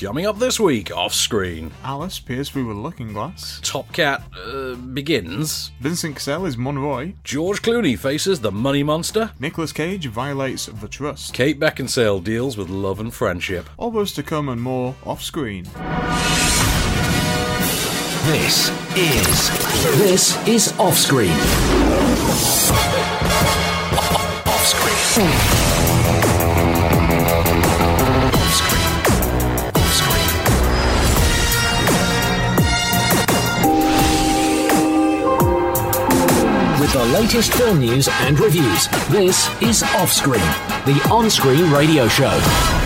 Coming up this week, off screen, Alice peers through a looking glass. Top Cat uh, begins. Vincent Cassel is Mon Roi. George Clooney faces the money monster. Nicolas Cage violates the trust. Kate Beckinsale deals with love and friendship. All those to come and more off screen. This is this is off screen. Off screen. Latest film news and reviews, this is Offscreen, the on-screen radio show.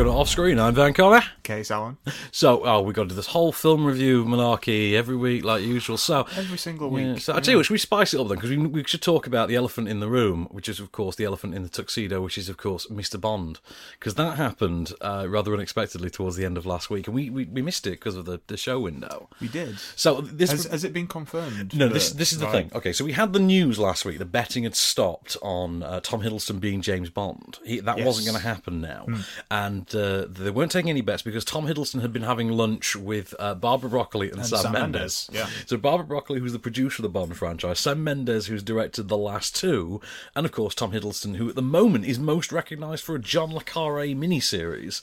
Welcome to Off Screen. I'm Van Connor. Case Alan. So, oh, we got to do this whole film review of Monarchy every week, like usual. So, Every single week. Yeah, so I tell you what, should we spice it up then? Because we, we should talk about the elephant in the room, which is of course the elephant in the tuxedo, which is of course Mr. Bond, because that happened uh, rather unexpectedly towards the end of last week, and we, we, we missed it because of the, the show window. We did. So this Has, has it been confirmed? no, this this is the right. thing. Okay, so we had the news last week. The betting had stopped on uh, Tom Hiddleston being James Bond. He, that Yes. wasn't going to happen now, and uh, they weren't taking any bets because Tom Hiddleston had been having lunch with uh, Barbara Broccoli and, Sam, Sam Mendes. Mendes, yeah. So Barbara Broccoli, who's the producer of the Bond franchise, Sam Mendes, who's directed the last two, and of course Tom Hiddleston, who at the moment is most recognised for a John le Carre miniseries.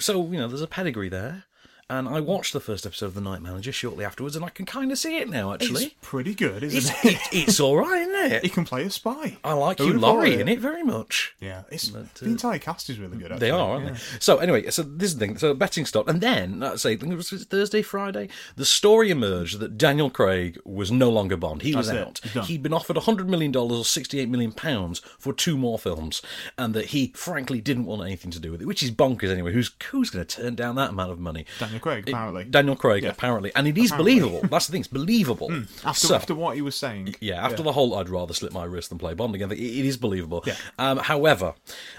So you know, there's a pedigree there. And I watched the first episode of The Night Manager shortly afterwards, and I can kind of see it now. Actually, It's pretty good, isn't it's, it? it, it's all right, isn't it? He can play a spy. I like Who you, would've Laurie, in it very much. Yeah, it's, But, uh, the entire cast is really good. Actually. They are, aren't yeah. they? So anyway, so this is the thing. So betting stopped, and then let's say it was Thursday, Friday. The story emerged that Daniel Craig was no longer Bond. He was That's it. out. Done. He'd been offered hundred million dollars or sixty-eight million pounds for two more films, and that he frankly didn't want anything to do with it, which is bonkers anyway. Who's who's going to turn down that amount of money? Daniel Craig, It- Daniel Craig, Yeah. apparently, and it is Apparently. Believable. That's the thing; it's believable. after, So- after what he was saying. yeah, after the whole "I'd rather slip my wrist than play Bond again," it it is believable. Yeah. Um, however,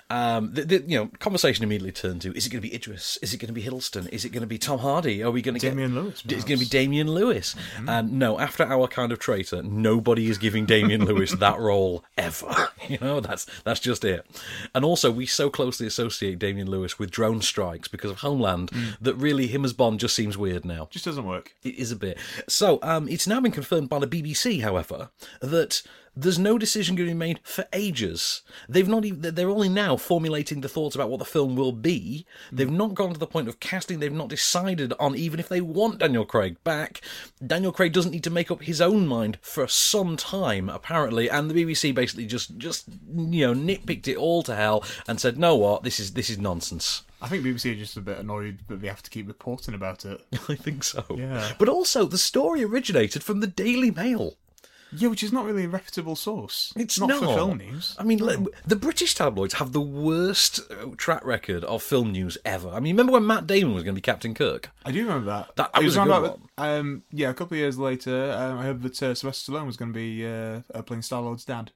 um, the, the you know conversation immediately turned to: Is it going to be Idris? Is it going to be Hiddleston? Is it going to be Tom Hardy? Are we going to get Damian Lewis, It's going to be perhaps. Damian Lewis. And no, after our kind of traitor, nobody is giving Damian Lewis that role ever. You know, that's that's just it. And also, we so closely associate Damian Lewis with drone strikes because of Homeland that really him as Bond just seems weird now. Just doesn't work. It is a bit. So, um, it's now been confirmed by the BBC, however, that there's no decision going to be made for ages. They've not even, they're only now formulating the thoughts about what the film will be. They've not gone to the point of casting. They've not decided on even if they want Daniel Craig back. Daniel Craig doesn't need to make up his own mind for some time, apparently. And the BBC basically just, just, you know, nitpicked it all to hell and said, no, what? This is, this is nonsense. I think BBC are just a bit annoyed that they have to keep reporting about it. I think so. Yeah. But also, the story originated from the Daily Mail. Yeah, which is not really a reputable source. It's not, not for film news. I mean, le- the British tabloids have the worst uh, track record of film news ever. I mean, remember when Matt Damon was going to be Captain Kirk? I do remember that. That- that It was a good about- Um, yeah, a couple of years later, um, I heard that uh, Sylvester Stallone was going to be uh, uh, playing Star Lord's dad.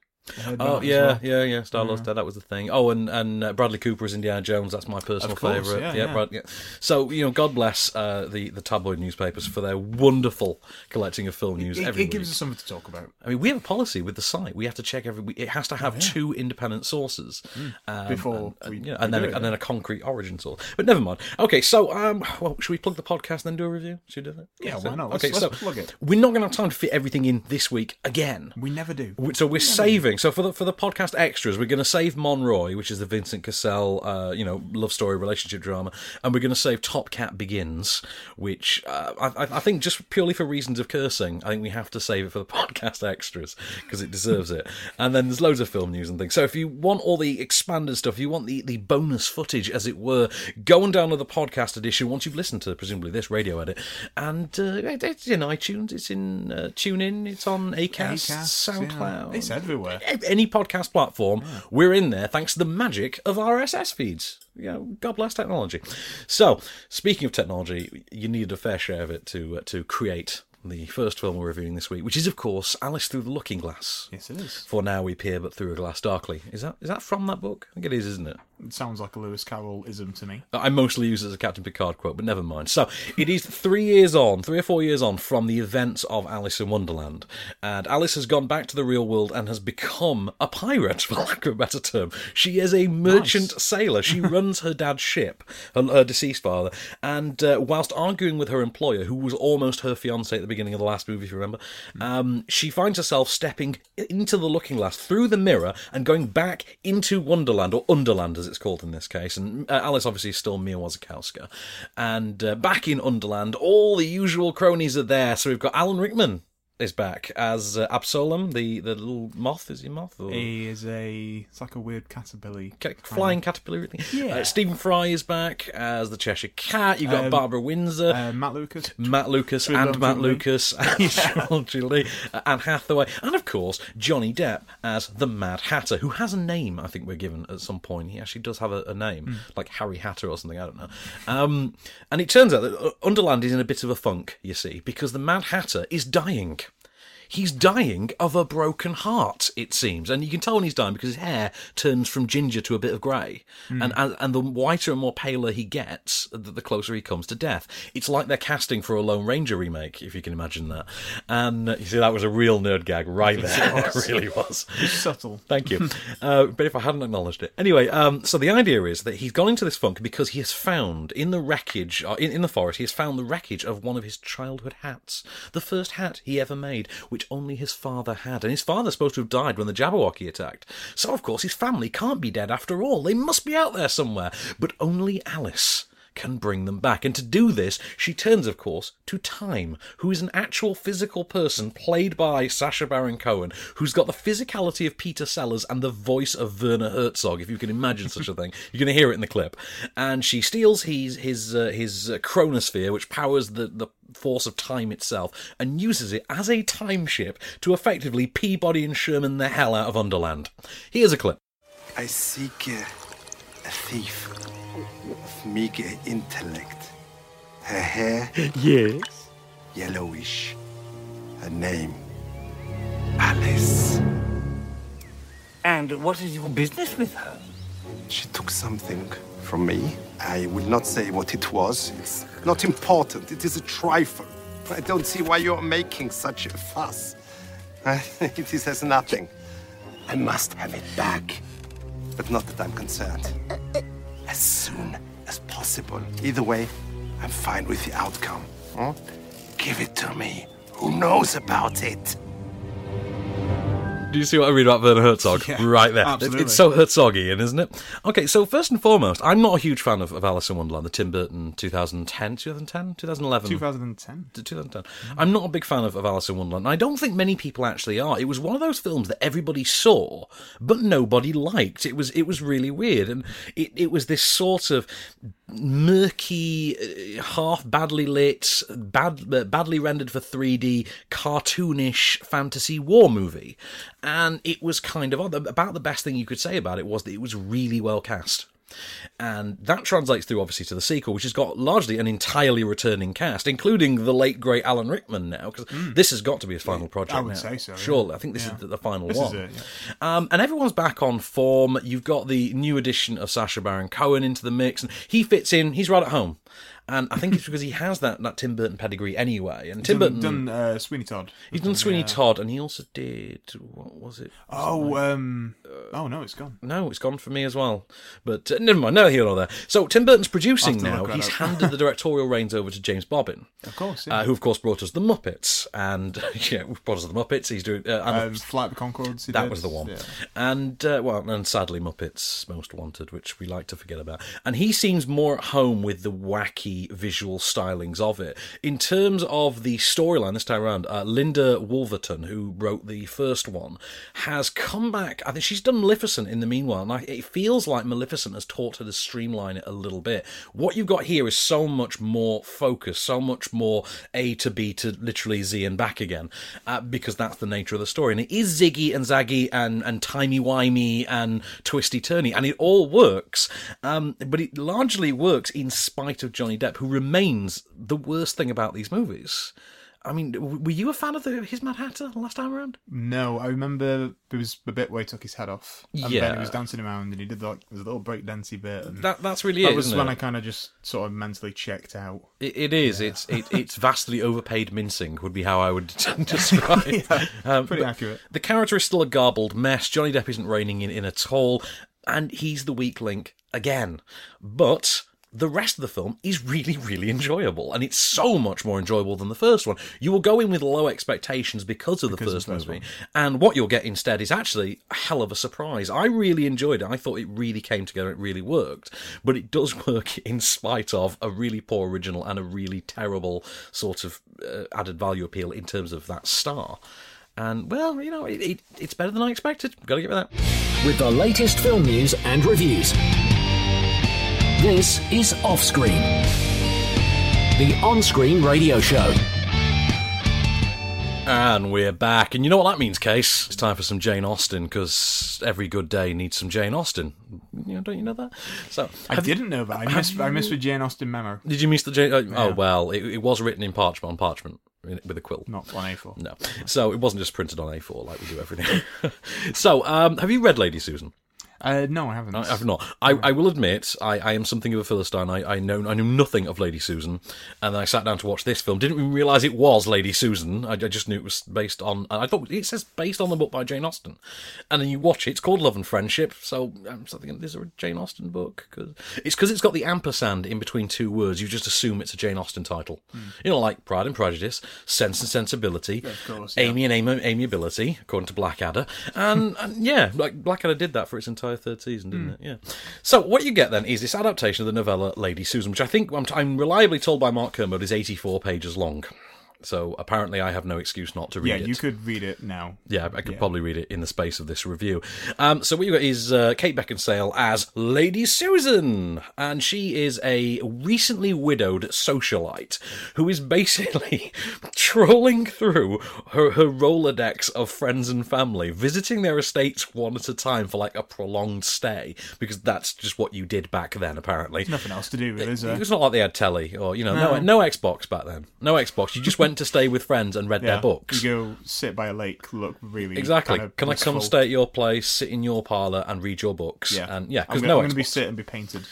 Oh yeah, well. yeah, yeah. Star Lord's Dead. That was the thing. Oh, and and uh, Bradley Cooper is Indiana Jones. That's my personal favorite. yeah, yeah, yeah. Brad, yeah. So you know, God bless uh, the the tabloid newspapers for their wonderful collecting of film news It, every it week. gives us something to talk about. I mean, we have a policy with the site. We have to check every. It has to have two independent sources um, Before and, we- and, you know, we and then a, it, and then a concrete origin source. But never mind. Okay, so um, well, should we plug the podcast and then do a review? Should we do it? Yeah, why not? Let's- okay, let's so plug it. we're not going to have time to fit everything in this week again. We never do. So we're saving. So for the for the podcast extras, we're going to save Mon Roi, which is the Vincent Cassel, uh, you know, love story relationship drama, and we're going to save Top Cat Begins, which uh, I, I- I think just purely for reasons of cursing, I think we have to save it for the podcast extras because it deserves it. And then there's loads of film news and things. So if you want all the expanded stuff, you want the the bonus footage, as it were, go and download the podcast edition once you've listened to presumably this radio edit, and uh, it- it's in iTunes, it's in uh, TuneIn, it's on Acast, Acast, SoundCloud, yeah. It's everywhere. Any podcast platform, we're in there thanks to the magic of RSS feeds. You know, God bless technology. So, speaking of technology, you needed a fair share of it to uh, to create the first film we're reviewing this week, which is, of course, Alice Through the Looking Glass. Yes, it is. For now we peer but through a glass darkly. Is that is that from that book? I think it is, isn't it? It sounds like a Lewis Carroll ism to me. I mostly use it as a Captain Picard quote, but never mind. So it is three years on, three or four years on from the events of Alice in Wonderland, and Alice has gone back to the real world and has become a pirate, for lack of a better term. She is a merchant sailor. She runs her dad's ship, her, her deceased father, and uh, whilst arguing with her employer, who was almost her fiance at the beginning of the last movie, if you remember, um, she finds herself stepping into the looking glass through the mirror and going back into Wonderland or Underland as it's called in this case. And uh, Alice obviously is still Mia Wasikowska. And uh, back in Underland, all the usual cronies are there. So we've got Alan Rickman is back as uh, Absolem, the, the little moth. Is he a moth? Or... He is a. It's like a weird caterpillar. Ca- flying caterpillar thing. Yeah. Uh, Stephen Fry is back as the Cheshire Cat. You've got Um, Barbara Windsor. Uh, Matt Lucas. Matt Lucas and Matt. Lucas and Sean Julie, Anne Hathaway, and of course Johnny Depp as the Mad Hatter, who has a name. I think we're given at some point. He actually does have a, a name, Hmm. like Harry Hatter or something. I don't know. Um, and it turns out that uh, Underland is in a bit of a funk. You see, because the Mad Hatter is dying. He's dying of a broken heart, it seems, and you can tell when he's dying because his hair turns from ginger to a bit of grey, and, and and the whiter and more paler he gets, the, the closer he comes to death. It's like they're casting for a Lone Ranger remake, if you can imagine that. And uh, you see, that was a real nerd gag right there. it really was. Subtle. Thank you. uh, but if I hadn't acknowledged it. Anyway, um, so the idea is that he's gone into this funk because he has found in the wreckage, uh, in, in the forest, he has found the wreckage of one of his childhood hats. The first hat he ever made, which only his father had. And his father's supposed to have died when the Jabberwocky attacked. So, of course, his family can't be dead after all. They must be out there somewhere. But only Alice can bring them back. And to do this, she turns, of course, to Time, who is an actual physical person played by Sacha Baron Cohen, who's got the physicality of Peter Sellers and the voice of Werner Herzog, if you can imagine such a thing. You're going to hear it in the clip. And she steals his his uh, his uh, chronosphere, which powers the the force of time itself, and uses it as a time ship to effectively Peabody and Sherman the hell out of Underland. Here's a clip. I seek uh, a thief of meager intellect. Her hair Yes. yellowish. Her name Alice. And what is your business with her? She took something from me. I will not say what it was. It's not important. It is a trifle. I don't see why you're making such a fuss. it is as nothing. I must have it back. But not that I'm concerned. Uh, uh, As soon as possible. Either way, I'm fine with the outcome. huh? Give it to me. Who knows about it? Do you see what I read about Werner Herzog? Yeah, right there. It's, absolutely. it's so Herzogian, isn't it? Okay, so first and foremost, I'm not a huge fan of, of Alice in Wonderland, the Tim Burton 2010, 2010, 2011. 2010. to 2010. I'm not a big fan of, of Alice in Wonderland. I don't think many people actually are. It was one of those films that everybody saw, but nobody liked. It was it was really weird, and it, it was this sort of murky, uh, half badly lit, bad uh, badly rendered for 3D, cartoonish fantasy war movie, and it was kind of odd. About the best thing you could say about it was that it was really well cast. And that translates through, obviously, to the sequel, which has got largely an entirely returning cast, including the late great Alan Rickman now, because this has got to be his final project. I would now. say so, yeah. Surely, I think this Yeah. is the, the final This one. is it, um, and everyone's back on form. You've got the new addition of Sacha Baron Cohen into the mix, and he fits in. He's right at home. And I think it's because he has that, that Tim Burton pedigree anyway. And Tim Done, Burton, done uh, Sweeney Todd. he's done Sweeney Yeah. Todd, and he also did what was it? Oh, um, oh no, it's gone. No, it's gone for me as well. But uh, never mind, no here nor there. So Tim Burton's producing I'll have to now. He's up. handed the directorial reins over to James Bobin, Of course, yeah. uh, who of course brought us the Muppets, and yeah, brought us the Muppets. He's doing uh, and um, Flight of the Conchords. that did. was the one. Yeah. And uh, well, and sadly, Muppets Most Wanted, which we like to forget about. And he seems more at home with the wacky visual stylings of it. In terms of the storyline this time around, uh, Linda Woolverton, who wrote the first one, has come back. I think she's done Maleficent in the meanwhile, and I, it feels like Maleficent has taught her to streamline it a little bit. What you've got here is so much more focus, so much more A to B to literally Z and back again, uh, because that's the nature of the story. And it is ziggy and zaggy and, and timey-wimey and twisty-turny, and it all works. Um, but it largely works in spite of Johnny Depp, who remains the worst thing about these movies. I mean, were you a fan of the, his Mad Hatter last time around? No, I remember there was a bit where he took his head off. And Yeah. then he was dancing around and he did like, there's a little breakdancey bit. And That that's really that it, was when it? I kind of just sort of mentally checked out. It, it is. It's it, it's vastly overpaid mincing would be how I would describe it. Um, Pretty accurate. The character is still a garbled mess. Johnny Depp isn't reigning in, in at all, and he's the weak link again. But the rest of the film is really, really enjoyable, and it's so much more enjoyable than the first one. You will go in with low expectations because of the Because first the first movie, one. and what you'll get instead is actually a hell of a surprise. I really enjoyed it. I thought it really came together. It really worked, but it does work in spite of a really poor original and a really terrible sort of uh, added value appeal in terms of that star. And well, you know, it, it, it's better than I expected. Got to give it that. with the latest film news and reviews. This is Offscreen, the on screen radio show. And we're back. And you know what that means, Case? It's time for some Jane Austen because every good day needs some Jane Austen. You know, don't you know that? So, I didn't know that. I missed, I missed the Jane Austen memo. Did you miss the Jane? Oh, oh well, it, it was written in parchment on parchment with a quill. Not on A4. No, so it wasn't just printed on A4 like we do everything. so, um, have you read Lady Susan? Uh, no, I haven't. I, I've not. I, I will admit, I, I am something of a philistine. I, I know I knew nothing of Lady Susan, and then I sat down to watch this film. Didn't even realise it was Lady Susan. I, I just knew it was based on. I thought it says based on the book by Jane Austen, and then you watch it. It's called Love and Friendship. So I'm thinking, is there a Jane Austen book? Cause, it's because it's got the ampersand in between two words. You just assume it's a Jane Austen title. You know, like Pride and Prejudice, Sense and Sensibility, Of course, yeah. Amy and amiability, according to Blackadder, and, and yeah, like Blackadder did that for its entire third season, didn't hmm. it? Yeah. So what you get then is this adaptation of the novella Lady Susan, which I think I'm, I'm reliably told by Mark Kermode is 84 pages long. So apparently, I have no excuse not to read yeah, it. Yeah, you could read it now. Yeah, I could Yeah. probably read it in the space of this review. Um, so what you got is uh, Kate Beckinsale as Lady Susan, and she is a recently widowed socialite who is basically trolling through her, her Rolodex of friends and family, visiting their estates one at a time for like a prolonged stay, because that's just what you did back then, apparently. Nothing else to do, really, is there? It's not like they had telly or you know no No. no Xbox back then. No Xbox. You just went to stay with friends and read their books. You go sit by a lake, look really Exactly. kind of Can I come stay at your place, sit in your parlour, and read your books? Yeah, and yeah, because no I'm gonna be Xbox. sit and be painted.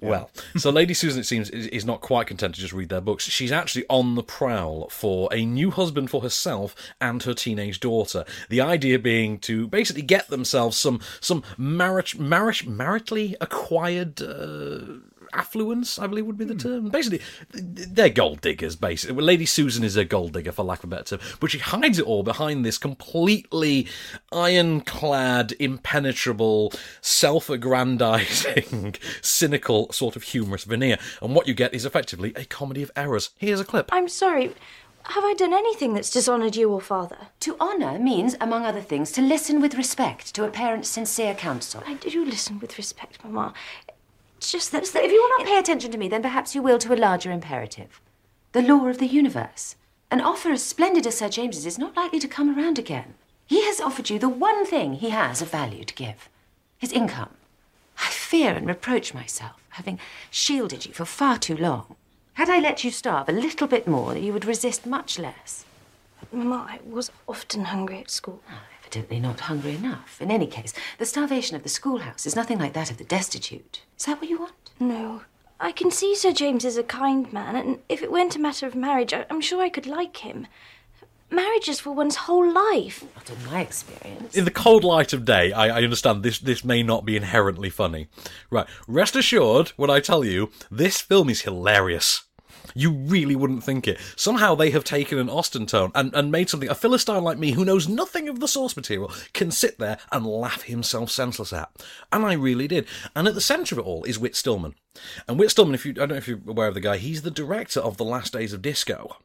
Well, so Lady Susan, it seems, is, is not quite content to just read their books. She's actually on the prowl for a new husband for herself and her teenage daughter. The idea being to basically get themselves some some marriage, marriage, maritally acquired. Uh, Affluence, I believe, would be the term. Basically, they're gold diggers. Basically, well, Lady Susan is a gold digger, for lack of a better term, but she hides it all behind this completely ironclad, impenetrable, self-aggrandizing, cynical, sort of humorous veneer. And what you get is effectively a comedy of errors. Here's a clip. I'm sorry. Have I done anything that's dishonoured you or father? To honour means, among other things, to listen with respect to a parent's sincere counsel. I do listen with respect, Mamma. Just that. If you will not pay attention to me, then perhaps you will to a larger imperative. The law of the universe. An offer as splendid as Sir James's is not likely to come around again. He has offered you the one thing he has of value to give his income. I fear and reproach myself, having shielded you for far too long. Had I let you starve a little bit more, you would resist much less. Mamma, I was often hungry at school. Oh, Evidently not hungry enough. In any case, the starvation of the schoolhouse is nothing like that of the destitute. Is that what you want? No. I can see Sir James is a kind man, and if it weren't a matter of marriage, I- I'm sure I could like him. Marriage is for one's whole life. Not in my experience. In the cold light of day, I, I understand this, this may not be inherently funny. Right, rest assured when I tell you, this film is hilarious. You really wouldn't think it. Somehow they have taken an Austen tone and, and made something a Philistine like me who knows nothing of the source material can sit there and laugh himself senseless at. And I really did. And at the centre of it all is Whit Stillman. And Whit Stillman, if you I don't know if you're aware of the guy, he's the director of The Last Days of Disco.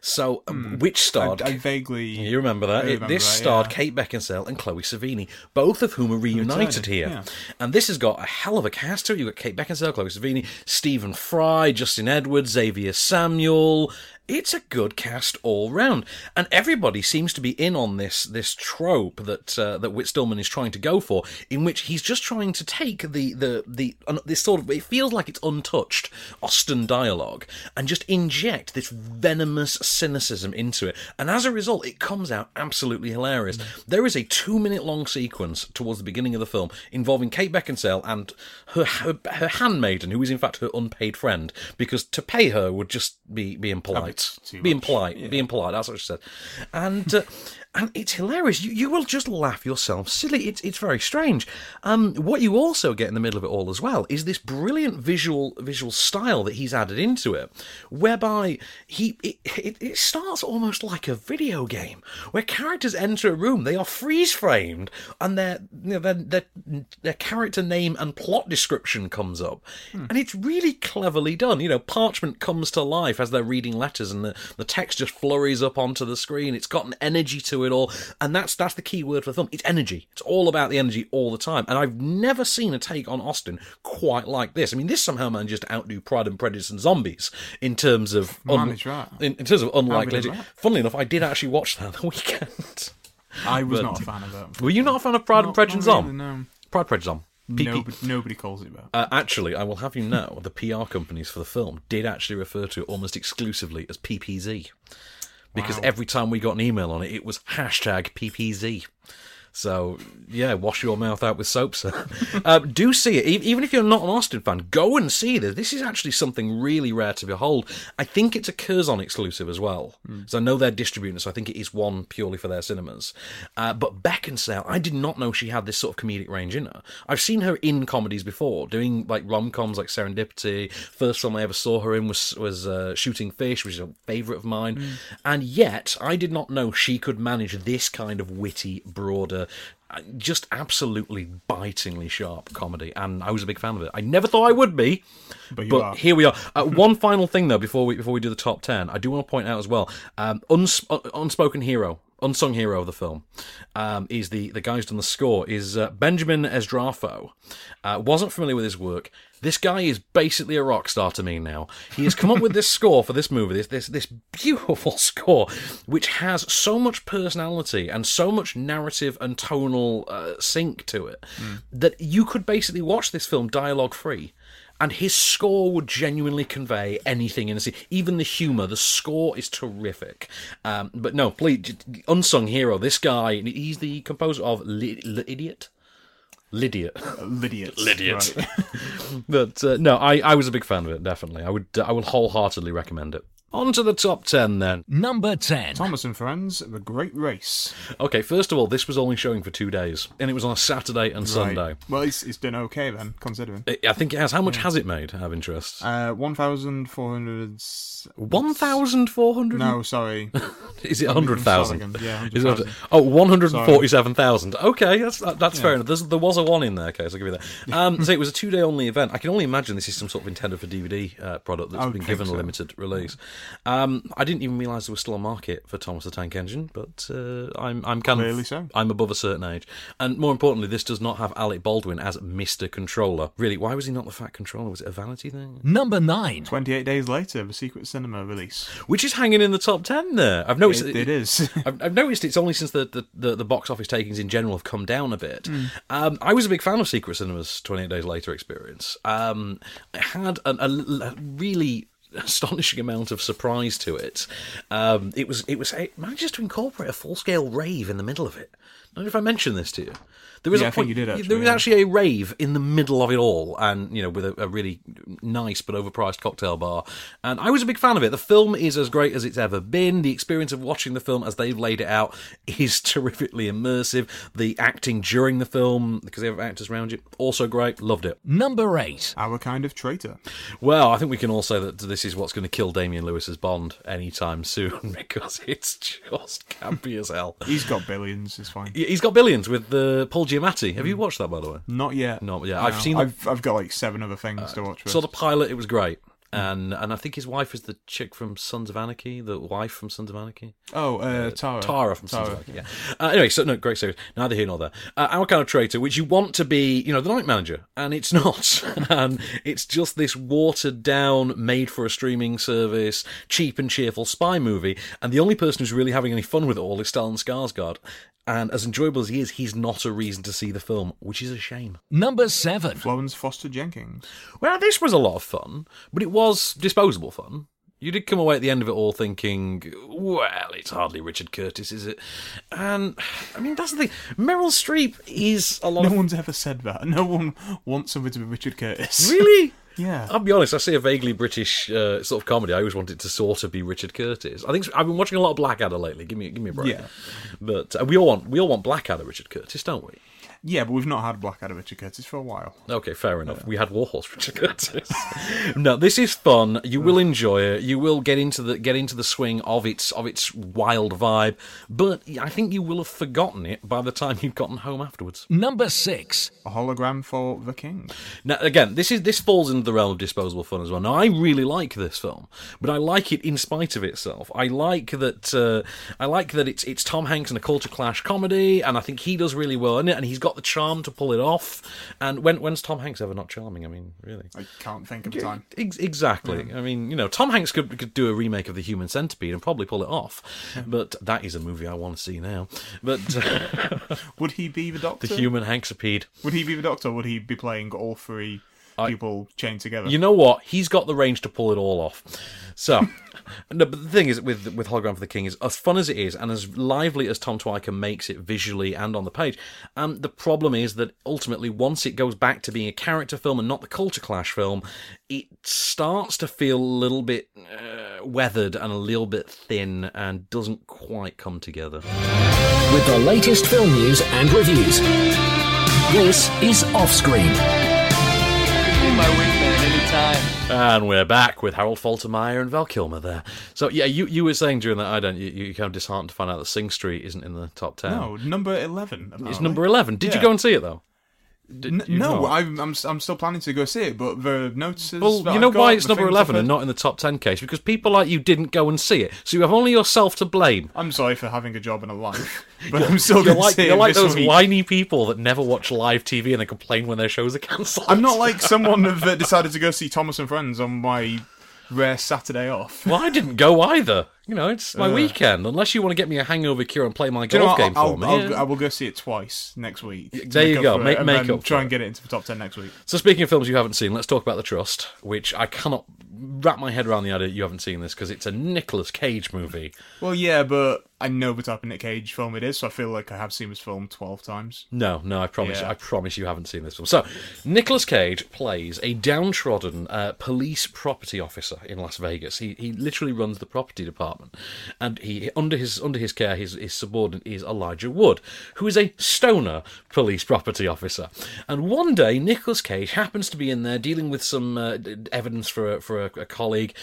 So um, which starred I, I vaguely. you remember that? Remember this that, starred yeah. Kate Beckinsale and Chloe Sevigny, both of whom are reunited here. yeah. And this has got a hell of a cast to it. You've got Kate Beckinsale, Chloe Sevigny, Stephen Fry, Justin Edwards, Xavier Samuel. It's a good cast all round, and everybody seems to be in on this this trope that uh, that Whit Stillman is trying to go for, in which he's just trying to take the the the this sort of it feels like it's untouched Austen dialogue and just inject this venomous cynicism into it, and as a result, it comes out absolutely hilarious. There is a two minute long sequence towards the beginning of the film involving Kate Beckinsale and her her, her handmaiden, who is in fact her unpaid friend, because to pay her would just be be impolite, too be much. impolite, be impolite. That's what she said, and. Uh, and it's hilarious. You, you will just laugh yourself silly. It's it's very strange. Um, what you also get in the middle of it all as well is this brilliant visual visual style that he's added into it, whereby he it, it, it starts almost like a video game where characters enter a room, they are freeze framed, and their you know, their, their their character name and plot description comes up, and it's really cleverly done. You know, parchment comes to life as they're reading letters, and the, the text just flurries up onto the screen. It's got an energy to it all, and that's that's the key word for the film. It's energy. It's all about the energy all the time, and I've never seen a take on Austen quite like this. I mean, this somehow manages to outdo Pride and Prejudice and Zombies in terms of that. in, in terms of unlikely. Funnily enough, I did actually watch that the weekend. I was But- not a fan of that. Were you not a fan of Pride and Prejudice and really, Zom? no. Pride, Prejudice. PP Nobody, nobody calls it that. Uh, actually, I will have you know the PR companies for the film did actually refer to it almost exclusively as PPZ. Because Wow. every time we got an email on it, it was hashtag PPZ. So, yeah, wash your mouth out with soap, sir. uh, do see it. E- Even if you're not an Austen fan, go and see this. This is actually something really rare to behold. I think it's a Curzon exclusive as well. So I know they're distributing so I think it is one purely for their cinemas. Uh, but Beckinsale, I did not know she had this sort of comedic range in her. I've seen her in comedies before, doing like rom-coms like Serendipity. First film I ever saw her in was, was uh, Shooting Fish, which is a favourite of mine. And yet, I did not know she could manage this kind of witty, broader, uh, just absolutely bitingly sharp comedy, and I was a big fan of it. I never thought I would be, But but here we are. Uh, one final thing, though, before we before we do the top ten, I do want to point out as well, um, uns- uh, unspoken hero. Unsung hero of the film um, is the the guy who's done the score is uh, Benjamin Esdraffo. Uh, wasn't familiar with his work. This guy is basically a rock star to me now. He has come up with this score for this movie, this this this beautiful score, which has so much personality and so much narrative and tonal uh, sync to it that you could basically watch this film dialogue free. And his score would genuinely convey anything in a scene, even the humour. The score is terrific. Um, but no, please, unsung hero. This guy, he's the composer of Li- Li- Idiot. Lydiot. Lydiot. Lydiot. Right. But uh, no, I, I was a big fan of it. Definitely, I would uh, I will wholeheartedly recommend it. On to the top ten then. Number 10. Thomas and Friends, The Great Race. Okay, first of all, this was only showing for two days, and it was on a Saturday and Sunday. Well, it's, it's done okay then, considering. I- I think it has. How much has it made? I have interest. Uh, 1,400. One thousand four hundred. No, sorry. Is it Let hundred thousand? start. Yeah, Is it 100,000. oh, one hundred and forty-seven thousand. Okay, that's that, that's fair enough. There's, there was a one in there. Okay, so I'll give you that. Um, so it was a two-day only event. I can only imagine this is some sort of intended for DVD uh, product that's I would been think given a so. limited release. Um, I didn't even realise there was still a market for Thomas the Tank Engine, but uh, I'm I'm kind Clearly of so. I'm above a certain age, and more importantly, this does not have Alec Baldwin as Mister Controller. Really, why was he not the Fat Controller? Was it a vanity thing? Number 9. 28 days later, the Secret Cinema release. Which is hanging in the top ten there. I've noticed It, it is. I've, I've noticed it's only since the, the, the, the box office takings in general have come down a bit. Um, I was a big fan of Secret Cinema's 28 Days Later experience. Um, it had an, a, a really astonishing amount of surprise to it. Um, it was it was it manages to incorporate a full scale rave in the middle of it. I don't know if I mentioned this to you. There was Yeah, a I think point, you did, actually, There was yeah. actually a rave in the middle of it all, and you know, with a, a really nice but overpriced cocktail bar. And I was a big fan of it. The film is as great as it's ever been. The experience of watching the film as they've laid it out is terrifically immersive. The acting during the film, because they have actors around you, also great. Loved it. Number 8. Our kind of traitor. Well, I think we can all say that this is what's going to kill Damian Lewis's Bond anytime soon because it's just campy as hell. He's got billions, it's fine. He's got billions with the Paul Giamatti. Have you watched that, by the way? Not yet. Not yet. No. I've seen I've, I've got like seven other things to watch. Saw the pilot. It was great. and and I think his wife is the chick from Sons of Anarchy, the wife from Sons of Anarchy. Oh, uh, Tara. Tara from Sons of Anarchy. Yeah. Uh, anyway, so no, great series. Neither here nor there. Uh, Our kind of traitor, which you want to be, you know, the night manager, and it's not. and it's just this watered down, made for a streaming service, cheap and cheerful spy movie. And the only person who's really having any fun with it all is Stellan Skarsgård. And as enjoyable as he is, he's not a reason to see the film, which is a shame. Number 7. Florence Foster Jenkins. Well, this was a lot of fun, but it was disposable fun. You did come away at the end of it all thinking, well, it's hardly Richard Curtis, is it? And, I mean, that's the thing. Meryl Streep is a lot No of. one's ever said that. No one wants somebody to be Richard Curtis. Really? Yeah. I'll be honest, I see a vaguely British uh, sort of comedy. I always wanted to sort of be Richard Curtis. I think I've been watching a lot of Blackadder lately. Give me, give me a break. Yeah. But uh, we all want, we all want Blackadder Richard Curtis, don't we? Yeah, but we've not had Blackadder Richard Curtis for a while. Okay, fair enough. We had Warhorse Richard Curtis. no, this is fun. You will enjoy it. You will get into the get into the swing of its of its wild vibe. But I think you will have forgotten it by the time you've gotten home afterwards. Number 6. A hologram for the king. Now, again, this is this falls into the realm of disposable fun as well. Now, I really like this film, but I like it in spite of itself. I like that. Uh, I like that it's it's Tom Hanks in a culture clash comedy, and I think he does really well in it, and he's got the charm to pull it off. And when when's Tom Hanks ever not charming? I mean, really. I can't think of a time. Ex- exactly. I mean, you know, Tom Hanks could could do a remake of The Human Centipede and probably pull it off, but that is a movie I want to see now. But uh, Would he be the doctor? The Human Hanksipede. Would he be the doctor? or Would he be playing all three people chained together? You know what? He's got the range to pull it all off. So, no, but the thing is with with Hologram for the King is as fun as it is and as lively as Tom Tykwer makes it visually and on the page. Um, the problem is that ultimately, once it goes back to being a character film and not the culture clash film, it starts to feel a little bit uh, weathered and a little bit thin and doesn't quite come together. With the latest film news and reviews. This is Offscreen. Be my wingman anytime. And we're back with Harold Faltermeyer and Val Kilmer there. So yeah, you you were saying during that I don't you you kind of disheartened to find out that Sing Street isn't in the top ten. No, number eleven. it's number eleven. Did you go and see it though? No. I'm, I'm I'm still planning to go see it, but the notices. Well, you I've know got, why it's number eleven and not in the top ten case because people like you didn't go and see it, so you have only yourself to blame. I'm sorry for having a job and a life, but I'm still going to like see you're like those week. whiny people that never watch live TV and they complain when their shows are cancelled. I'm not like someone that decided to go see Thomas and Friends on my rare Saturday off. Well, I didn't go either. You know, it's my Uh. weekend. Unless you want to get me a hangover cure and play my Do you know golf game I'll, for me. I'll, yeah. I will go see it twice next week. there you go. for it, Make- make up Try and get it into the top ten next week. So speaking of films you haven't seen, let's talk about The Trust, which I cannot wrap my head around the idea you haven't seen this because it's a Nicolas Cage movie. Well, yeah, but I know the type of Nick Cage film it is, so I feel like I have seen this film twelve times. No, no, I promise, Yeah. I promise you haven't seen this film. So, Nicolas Cage plays a downtrodden uh, police property officer in Las Vegas. He he literally runs the property department, and he under his under his care, his his subordinate is Elijah Wood, who is a stoner police property officer. And one day, Nicolas Cage happens to be in there dealing with some uh, evidence for a, for a, a colleague,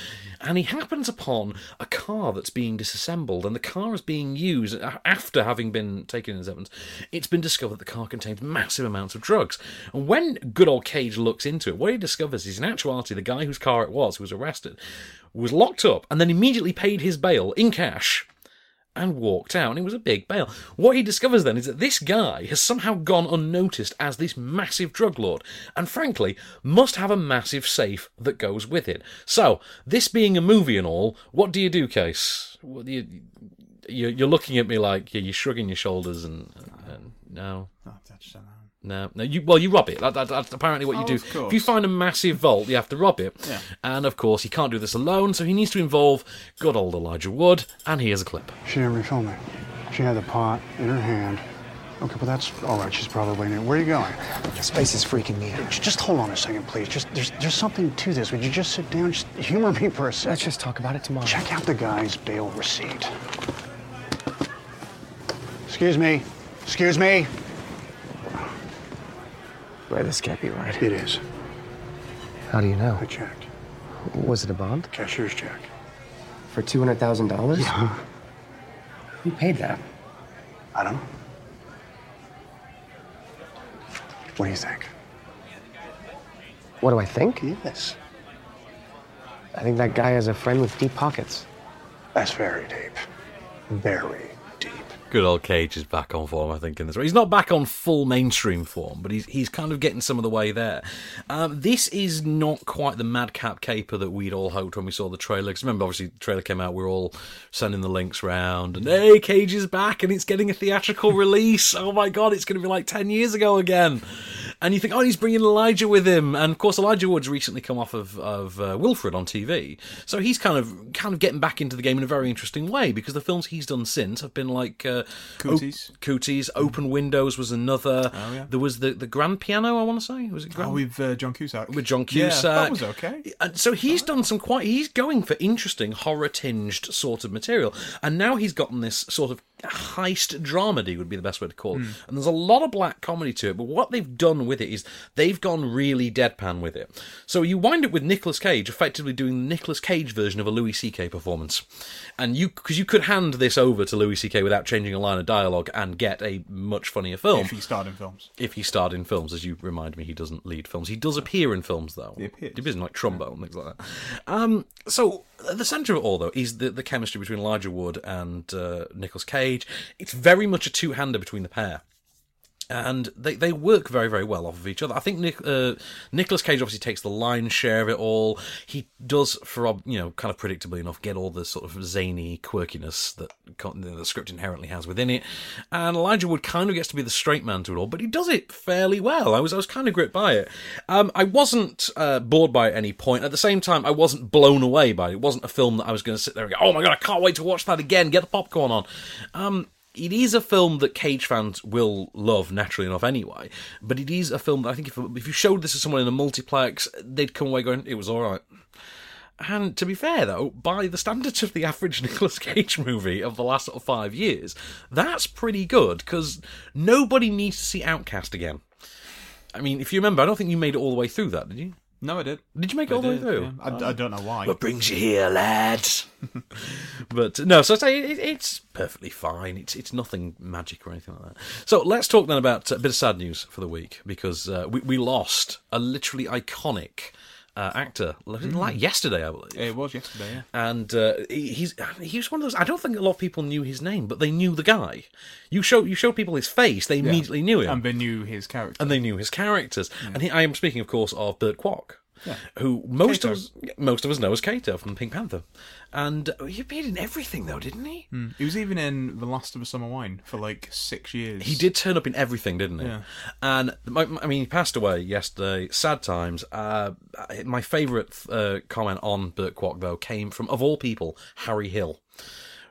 and he happens upon a car that's being disassembled, and the car is being used uh, after having been taken as evidence. It's been discovered that the car contains massive amounts of drugs, and when good old Cage looks into it, what he discovers is in actuality the guy whose car it was who was arrested was locked up and then immediately paid his bail in cash and walked out. And it was a big bail. What he discovers then is that this guy has somehow gone unnoticed as this massive drug lord, and frankly, must have a massive safe that goes with it. So, this being a movie and all, what do you do, Case? What do you, you're, you're looking at me like yeah, you're shrugging your shoulders and, and no. Oh, No, no. You well, you rob it. That, that, that's apparently what you Oh, do. of. If you find a massive vault, you have to rob it. Yeah. And of course, he can't do this alone, so he needs to involve good old Elijah Wood. And here's a clip. She didn't refilm it. She had the pot in her hand. Okay, but that's all right. She's probably waiting. Where are you going? Space is freaking me out. Just hold on a second, please. Just there's there's something to this. Would you just sit down? Just humor me for a second. Let's just talk about it tomorrow. Check out the guy's bail receipt. Excuse me. Excuse me. Wait, this can't be right. It is. How do you know? I checked. Was it a bond? Cashier's check. For $200,000? Yeah. Who paid that? I don't know. What do you think? What do I think? Yes. I think that guy has a friend with deep pockets. That's very deep. Very deep. Good old Cage is back on form, I think, in this. He's not back on full mainstream form, but he's he's kind of getting some of the way there. Um, this is not quite the madcap caper that we'd all hoped when we saw the trailer. 'Cause remember, obviously, the trailer came out, we are all sending the links round, and hey, Cage is back, and it's getting a theatrical release. Oh my god, it's going to be like 10 years ago again. And you think, oh, he's bringing Elijah with him, and of course, Elijah Wood's recently come off of of uh, Wilfred on TV, so he's kind of kind of getting back into the game in a very interesting way because the films he's done since have been like uh, Cooties. O- Cooties, Open Windows was another. Oh, yeah. There was the the Grand Piano, I want to say, was it Grand? Oh, with uh, John Cusack. with John Cusack, Yeah, that was okay. And so he's done some quite. He's going for interesting horror tinged sort of material, and now he's gotten this sort of heist dramedy would be the best way to call it. Hmm. And there's a lot of black comedy to it, but what they've done with it is they've gone really deadpan with it. So you wind up with Nicolas Cage effectively doing the Nicolas Cage version of a Louis C.K. performance, and you because you could hand this over to Louis C.K. without changing a line of dialogue and get a much funnier film If he starred in films. if he starred in films, as you remind me, he doesn't lead films. He does appear in films, though. He appears. He appears in like Trumbo and things like that. Um, so at the centre of it all, though, is the, the chemistry between Elijah Wood and uh, Nicolas Cage. It's very much a two-hander between the pair. And they, they work very, very well off of each other. I think Nick, uh, Cage obviously takes the lion's share of it all. He does, for you know, kind of predictably enough, get all the sort of zany quirkiness that the script inherently has within it. And Elijah Wood kind of gets to be the straight man to it all, but he does it fairly well. I was I was kind of gripped by it. Um, I wasn't uh, bored by it at any point. At the same time, I wasn't blown away by it. It wasn't a film that I was going to sit there and go, "Oh my god, I can't wait to watch that again." Get the popcorn on. Um, it is a film that Cage fans will love naturally enough anyway, but it is a film that I think if, if you showed this to someone in a multiplex, they'd come away going, it was alright. And to be fair, though, by the standards of the average Nicolas Cage movie of the last sort of five years, that's pretty good because nobody needs to see Outcast again. I mean, if you remember, I don't think you made it all the way through that, did you? No, I did. Did you make it all the way did, through? yeah. I, I don't know why. What brings you here, lads? but no, so I say it, it's perfectly fine. It's it's nothing magic or anything like that. So let's talk then about a bit of sad news for the week because uh, we we lost a literally iconic. Uh, actor like yesterday, I believe. It was yesterday, yeah. And uh, he, he's he was one of those. I don't think a lot of people knew his name, but they knew the guy. You show you show people his face, they Yeah. immediately knew him And they knew his character. and they knew his characters. And he, I am speaking, of course, of Burt Kwok, Yeah. who most Kato. of us most of us know as Kato from Pink Panther, and he appeared in everything though, didn't he? Mm. He was even in The Last of a Summer Wine for like six years. He did turn up in everything, didn't he? Yeah. And my, my- I mean, he passed away yesterday. Sad times. Uh, my favourite uh, comment on Burt Kwok though came from, of all people, Harry Hill.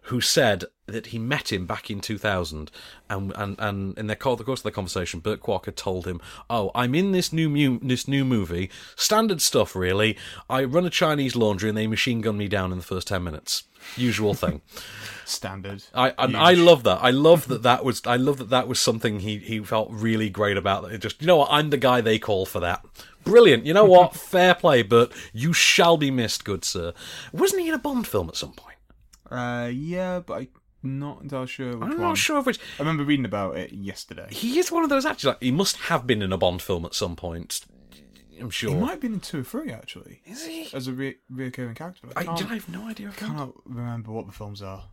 Who said that he met him back in 2000, and and, and in their the course of their conversation, Burt Kwok had told him, "Oh, I'm in this new mu- this new movie, standard stuff, really. I run a Chinese laundry, and they machine gun me down in the first ten minutes. Usual thing." Standard. I and I love that. I love that that was. I love that that was something he he felt really great about. That it just you know what I'm the guy they call for that. Brilliant. You know what? Fair play, but you shall be missed, good sir. Wasn't he in a Bond film at some point? Uh, yeah, but I'm not entirely sure which I'm one. not sure of which. I remember reading about it yesterday. He is one of those actors. Like, he must have been in a Bond film at some point. I'm sure. He might have been in two or three actually. Is he? As a re- reoccurring character. but I, can't- do I have no idea. Of that. cannot remember what the films are.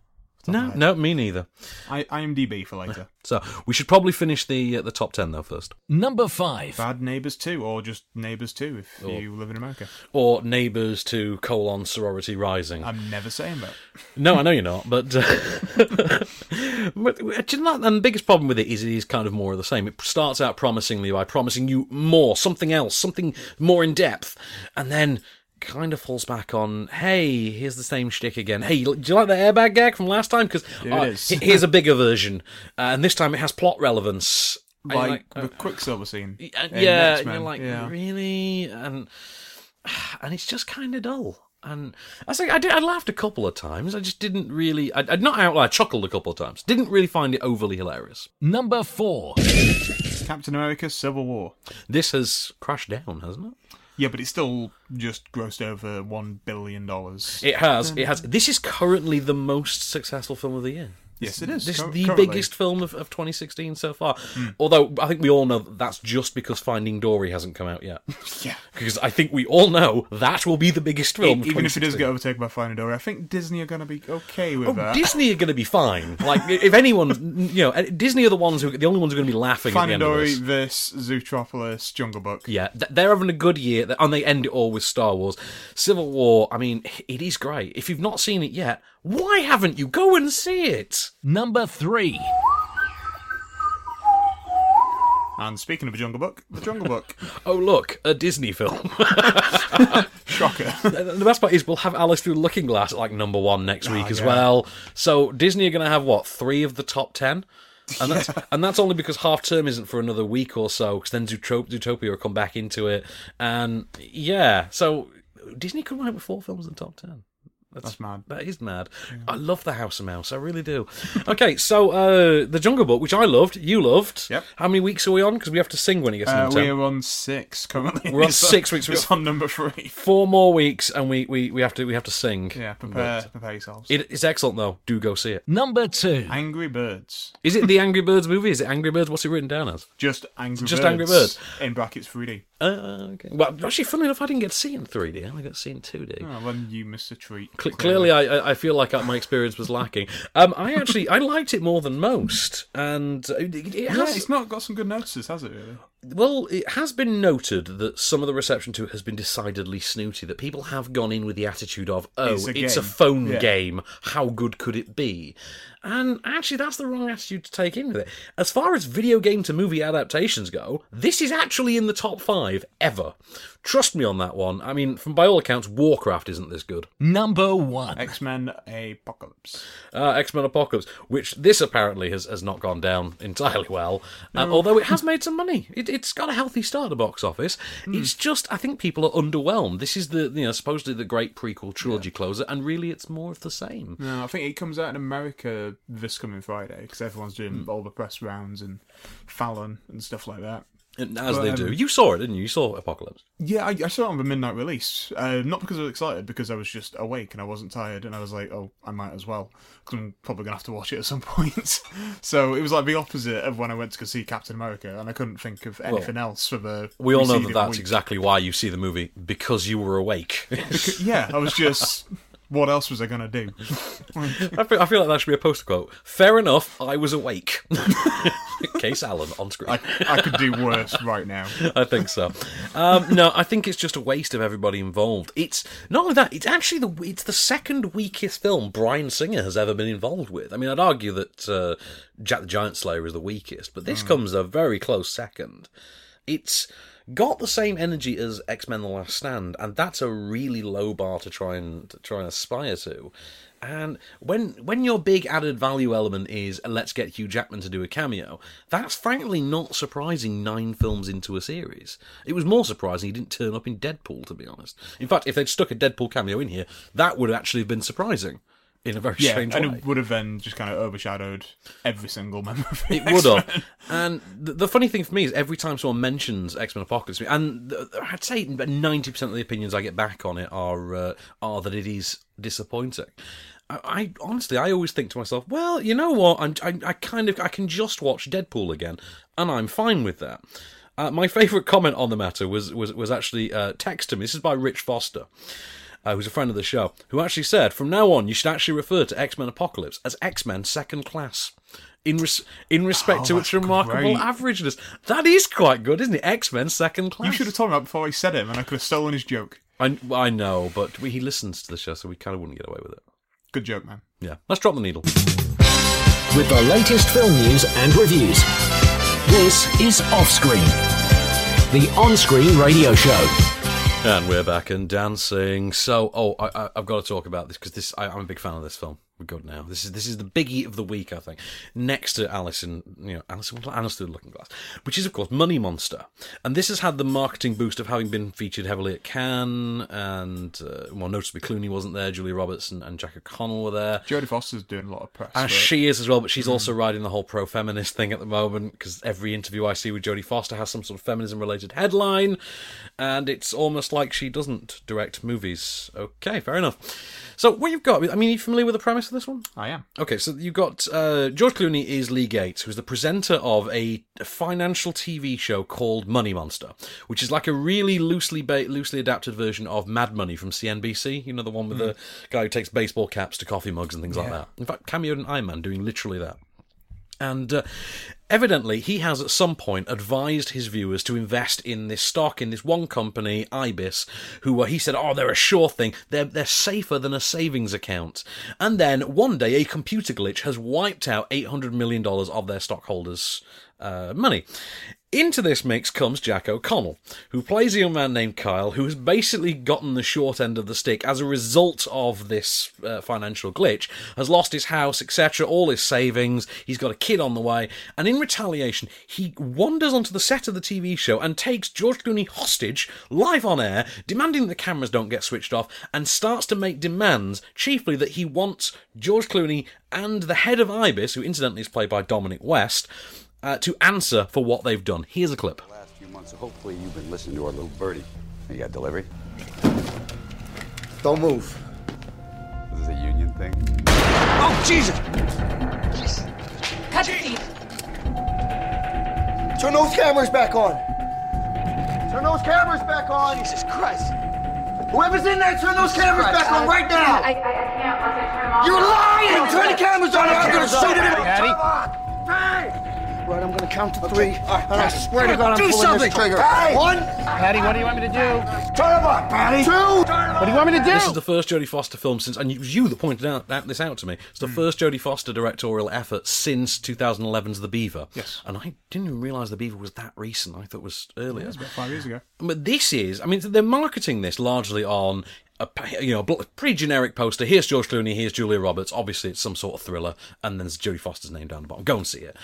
No, no, me neither. I IMDb for later. So we should probably finish the uh, the top ten though first, Number five. Bad Neighbours 2, or just Neighbours 2 if Or- you live in America. or Neighbours to colon sorority rising. I'm never saying that. No, I know you're not, but, uh, but do you know, and the biggest problem with it is it is kind of more of the same. It starts out promisingly by promising you more, something else, something more in depth, and then kind of falls back on, hey, here's the same shtick again. Hey, do you like the airbag gag from last time? Because is. here's a bigger version, uh, and this time it has plot relevance. Like, uh, the Quicksilver scene. uh, yeah, and you're like, yeah. really? And and it's just kind of dull. And I think I did. I laughed a couple of times. I just didn't really. I, I'd not out. I chuckled a couple of times. Didn't really find it overly hilarious. Number four. Captain America Civil War. This has crashed down, hasn't it? Yeah, but it's still just grossed over $1 billion. It has. It has. This is currently the most successful film of the year. Yes, it is. This is the currently. biggest film of, of 2016 so far. Hmm. Although I think we all know that that's just because Finding Dory hasn't come out yet. Yeah. Because I think we all know that will be the biggest film. Even if it does 2016. get overtaken by Finding Dory, I think Disney are going to be okay with Oh, that. Disney are going to be fine. Like, if anyone, you know, Disney are the ones who, the only ones who are going to be laughing Finding at the end Dory, this. this, Zootropolis, Jungle Book. Yeah, they're having a good year, and they end it all with Star Wars. Civil War, I mean, it is great. If you've not seen it yet, why haven't you? Go and see it. Number three. And speaking of the Jungle Book, the Jungle Book. Oh, look, a Disney film. Shocker. the best part is we'll have Alice through Looking Glass at like number one next ah, week Oh, as yeah. well. So Disney are going to have what three of the top ten, and that's and that's only because half term isn't for another week or so. Because then Zootro- Zootopia will come back into it, and yeah, so Disney could win it with four films in the top ten. That's mad. That is mad. I love the House of Mouse. I really do. Okay, so uh, the Jungle Book, which I loved, you loved. Yep. How many weeks are we on? Because we have to sing when he gets to Uh, number 10. we're on six currently. We're on So six weeks. It's on number three. Four more weeks, and we, we, we have to we have to sing. Yeah, prepare, But prepare yourselves. It, it's excellent though. Do go see it. Number two. Angry Birds. Is it the Angry Birds movie? Is it Angry Birds? What's it written down as? Just Angry Birds. Just Birds. Angry Birds. In brackets 3D. Uh, okay. Well, actually, funnily enough, I didn't get to see it in 3D. I only got to see it in 2D. Oh, well, you missed a treat. Cl- clearly, I, I- I feel like my experience was lacking. Um, I actually I liked it more than most, and it, it Yeah, has it's not got some good notices, has it, really? Well, it has been noted that some of the reception to it has been decidedly snooty. That people have gone in with the attitude of, "Oh, It's it's a a, phone Yeah. game. How good could it be?" And actually, that's the wrong attitude to take in with it. As far as video game to movie adaptations go, this is actually in the top five ever. Trust me on that one. I mean, from by all accounts, Warcraft isn't this good. Number one. X Men Apocalypse. Uh, X Men Apocalypse, which this apparently has, has not gone down entirely well, um, although it has made some money. It, it's got a healthy start at the box office. It's just, I think people are underwhelmed. This is the, you know, supposedly the great prequel trilogy closer, and really it's more of the same. No, I think it comes out in America this coming Friday because everyone's doing Hmm. all the press rounds and Fallon and stuff like that. And as But, they um, do. You saw it, didn't you? You saw Apocalypse. Yeah, I, I saw it on the midnight release. Uh, not because I was excited, because I was just awake and I wasn't tired, and I was like, oh, I might as well, because I'm probably gonna have to watch it at some point. so it was like the opposite of when I went to go see Captain America, and I couldn't think of anything else for the. We all know that that's week. exactly why you see the movie, because you were awake. Yeah, I was just. what else was I gonna do? I feel, I feel like that should be a poster quote. Fair enough, I was awake. Case Allen on screen. I, I could do worse right now. I think so. Um, no, I think it's just a waste of everybody involved. It's not only that; it's actually the it's the second weakest film Bryan Singer has ever been involved with. I mean, I'd argue that uh, Jack the Giant Slayer is the weakest, but this comes a very close second. It's got the same energy as X Men: The Last Stand, and that's a really low bar to try and to try and aspire to. And when when your big added value element is let's get Hugh Jackman to do a cameo, that's frankly not surprising nine films into a series. It was more surprising he didn't turn up in Deadpool, to be honest. In fact, if they'd stuck a Deadpool cameo in here, that would actually have been surprising in a very Yeah, strange and way. And it would have then just kind of overshadowed every single member of the It would X-Men. have. And the, the funny thing for me is every time someone mentions X Men Apocalypse, and the, I'd say ninety percent of the opinions I get back on it are uh, are that it is disappointing. I, I honestly, I always think to myself, well, you know what? I'm, I, I kind of I can just watch Deadpool again, and I'm fine with that. Uh, my favourite comment on the matter was was was actually uh, text to me. This is by Rich Foster uh, who's a friend of the show, who actually said, from now on, you should actually refer to X Men Apocalypse as X Men Second Class. In, res- in respect Oh, to its remarkable great. averageness. That is quite good, isn't it? X Men Second Class. You should have told me that before I said it, and I could have stolen his joke. I, I know, but we, he listens to the show, so we kind of wouldn't get away with it. Good joke, man. Yeah. Let's drop the needle. With the latest film news and reviews. This is Offscreen, the on screen radio show. And we're back and dancing. So, oh, I, I've got to talk about this because this I, I'm a big fan of this film. We're good now. This is this is the biggie of the week, I think. Next to Alison, you know, Alison, Alice through the Looking Glass, which is of course Money Monster, and this has had the marketing boost of having been featured heavily at Cannes, and uh, well, noticeably Clooney wasn't there, Julia Roberts and, and Jack O'Connell were there. Jodie Foster's doing a lot of press. and she is as well, but she's also riding the whole pro feminist thing at the moment because every interview I see with Jodie Foster has some sort of feminism related headline, and it's almost like she doesn't direct movies. Okay, fair enough. So, what you've got, I mean, are you familiar with the premise of for this one? I am. Okay, so you've got uh, George Clooney is Lee Gates, who's the presenter of a financial TV show called Money Monster, which is like a really loosely ba- loosely adapted version of Mad Money from CNBC. You know the one with the guy who takes baseball caps to coffee mugs and things like that. In fact, cameoed in Iron Man doing literally that. And uh, evidently, he has at some point advised his viewers to invest in this stock in this one company, Ibis, who uh, he said, "Oh, they're a sure thing. They're they're safer than a savings account." And then one day, a computer glitch has wiped out eight hundred million dollars of their stockholders' uh, money. Into this mix comes Jack O'Connell, who plays a young man named Kyle, who has basically gotten the short end of the stick as a result of this uh, financial glitch, has lost his house, etc., all his savings, he's got a kid on the way, and in retaliation, he wanders onto the set of the TV show and takes George Clooney hostage, live on air, demanding that the cameras don't get switched off, and starts to make demands, chiefly that he wants George Clooney and the head of Ibis, who incidentally is played by Dominic West, uh, to answer for what they've done. Here's a clip. last few months, so hopefully you've been listening to our little birdie. You got delivery? Don't move. This is a union thing. Oh, Jesus! Turn those cameras back on. Turn those cameras back on. Jesus Christ. Whoever's in there, turn those cameras back on right now. I, I, I can't unless I turn them off. You're lying! Turn the cameras on or I'm gonna shoot it in Patty? Hey! Right, I'm gonna count to three, and I swear to God I'm Do pulling something. this trigger. Hey! One. Patty, what do you want me to do? Turn them up, Patty. Two. What do you want me to do? This is the first Jodie Foster film since, and it was you that pointed out, out this out to me. It's the Hmm. first Jodie Foster directorial effort since 2011's The Beaver. Yes. and I didn't even realise The Beaver was that recent. I thought it was earlier. Yeah, it's about five years ago. But this is, I mean, they're marketing this largely on a you know pretty generic poster. Here's George Clooney, here's Julia Roberts. Obviously, it's some sort of thriller, and then there's Jodie Foster's name down the bottom. Go and see it.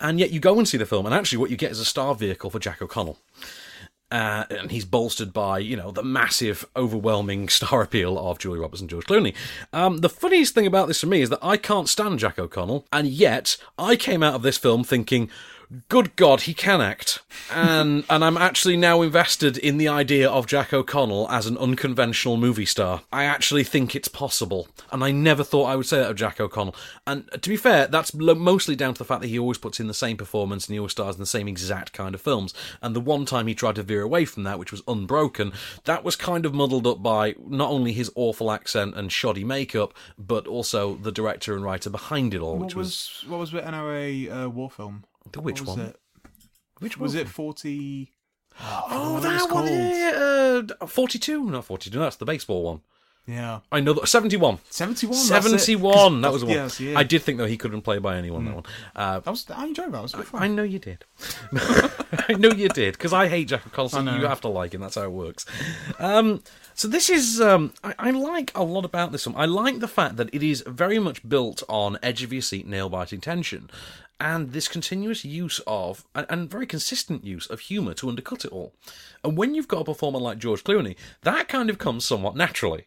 And yet, you go and see the film, and actually, what you get is a star vehicle for Jack O'Connell. Uh, and he's bolstered by, you know, the massive, overwhelming star appeal of Julia Roberts and George Clooney. Um, the funniest thing about this for me is that I can't stand Jack O'Connell, and yet I came out of this film thinking, good God, he can act. And and I'm actually now invested in the idea of Jack O'Connell as an unconventional movie star. I actually think it's possible. And I never thought I would say that of Jack O'Connell. And to be fair, that's mostly down to the fact that he always puts in the same performance and he always stars in the same exact kind of films. And the one time he tried to veer away from that, which was Unbroken, that was kind of muddled up by not only his awful accent and shoddy makeup, but also the director and writer behind it all, What which was, was what was the NRA uh, war film? The which was one? It? Which was war it? Forty. Oh, was that one, yeah, uh, 42, not 42, that's the baseball one. Yeah. I know that 71. 71, 71. That was the one. Yes, yeah. I did think though he couldn't play by anyone that one. Uh, That was. I enjoyed that. It was fun. I know you did. I know you did because I hate Jack Nicholson. You have to like him. That's how it works. Um, so this is. Um, I, I like a lot about this film. I like the fact that it is very much built on edge of your seat, nail biting tension, and this continuous use of and, and very consistent use of humour to undercut it all. And when you've got a performer like George Clooney, that kind of comes somewhat naturally.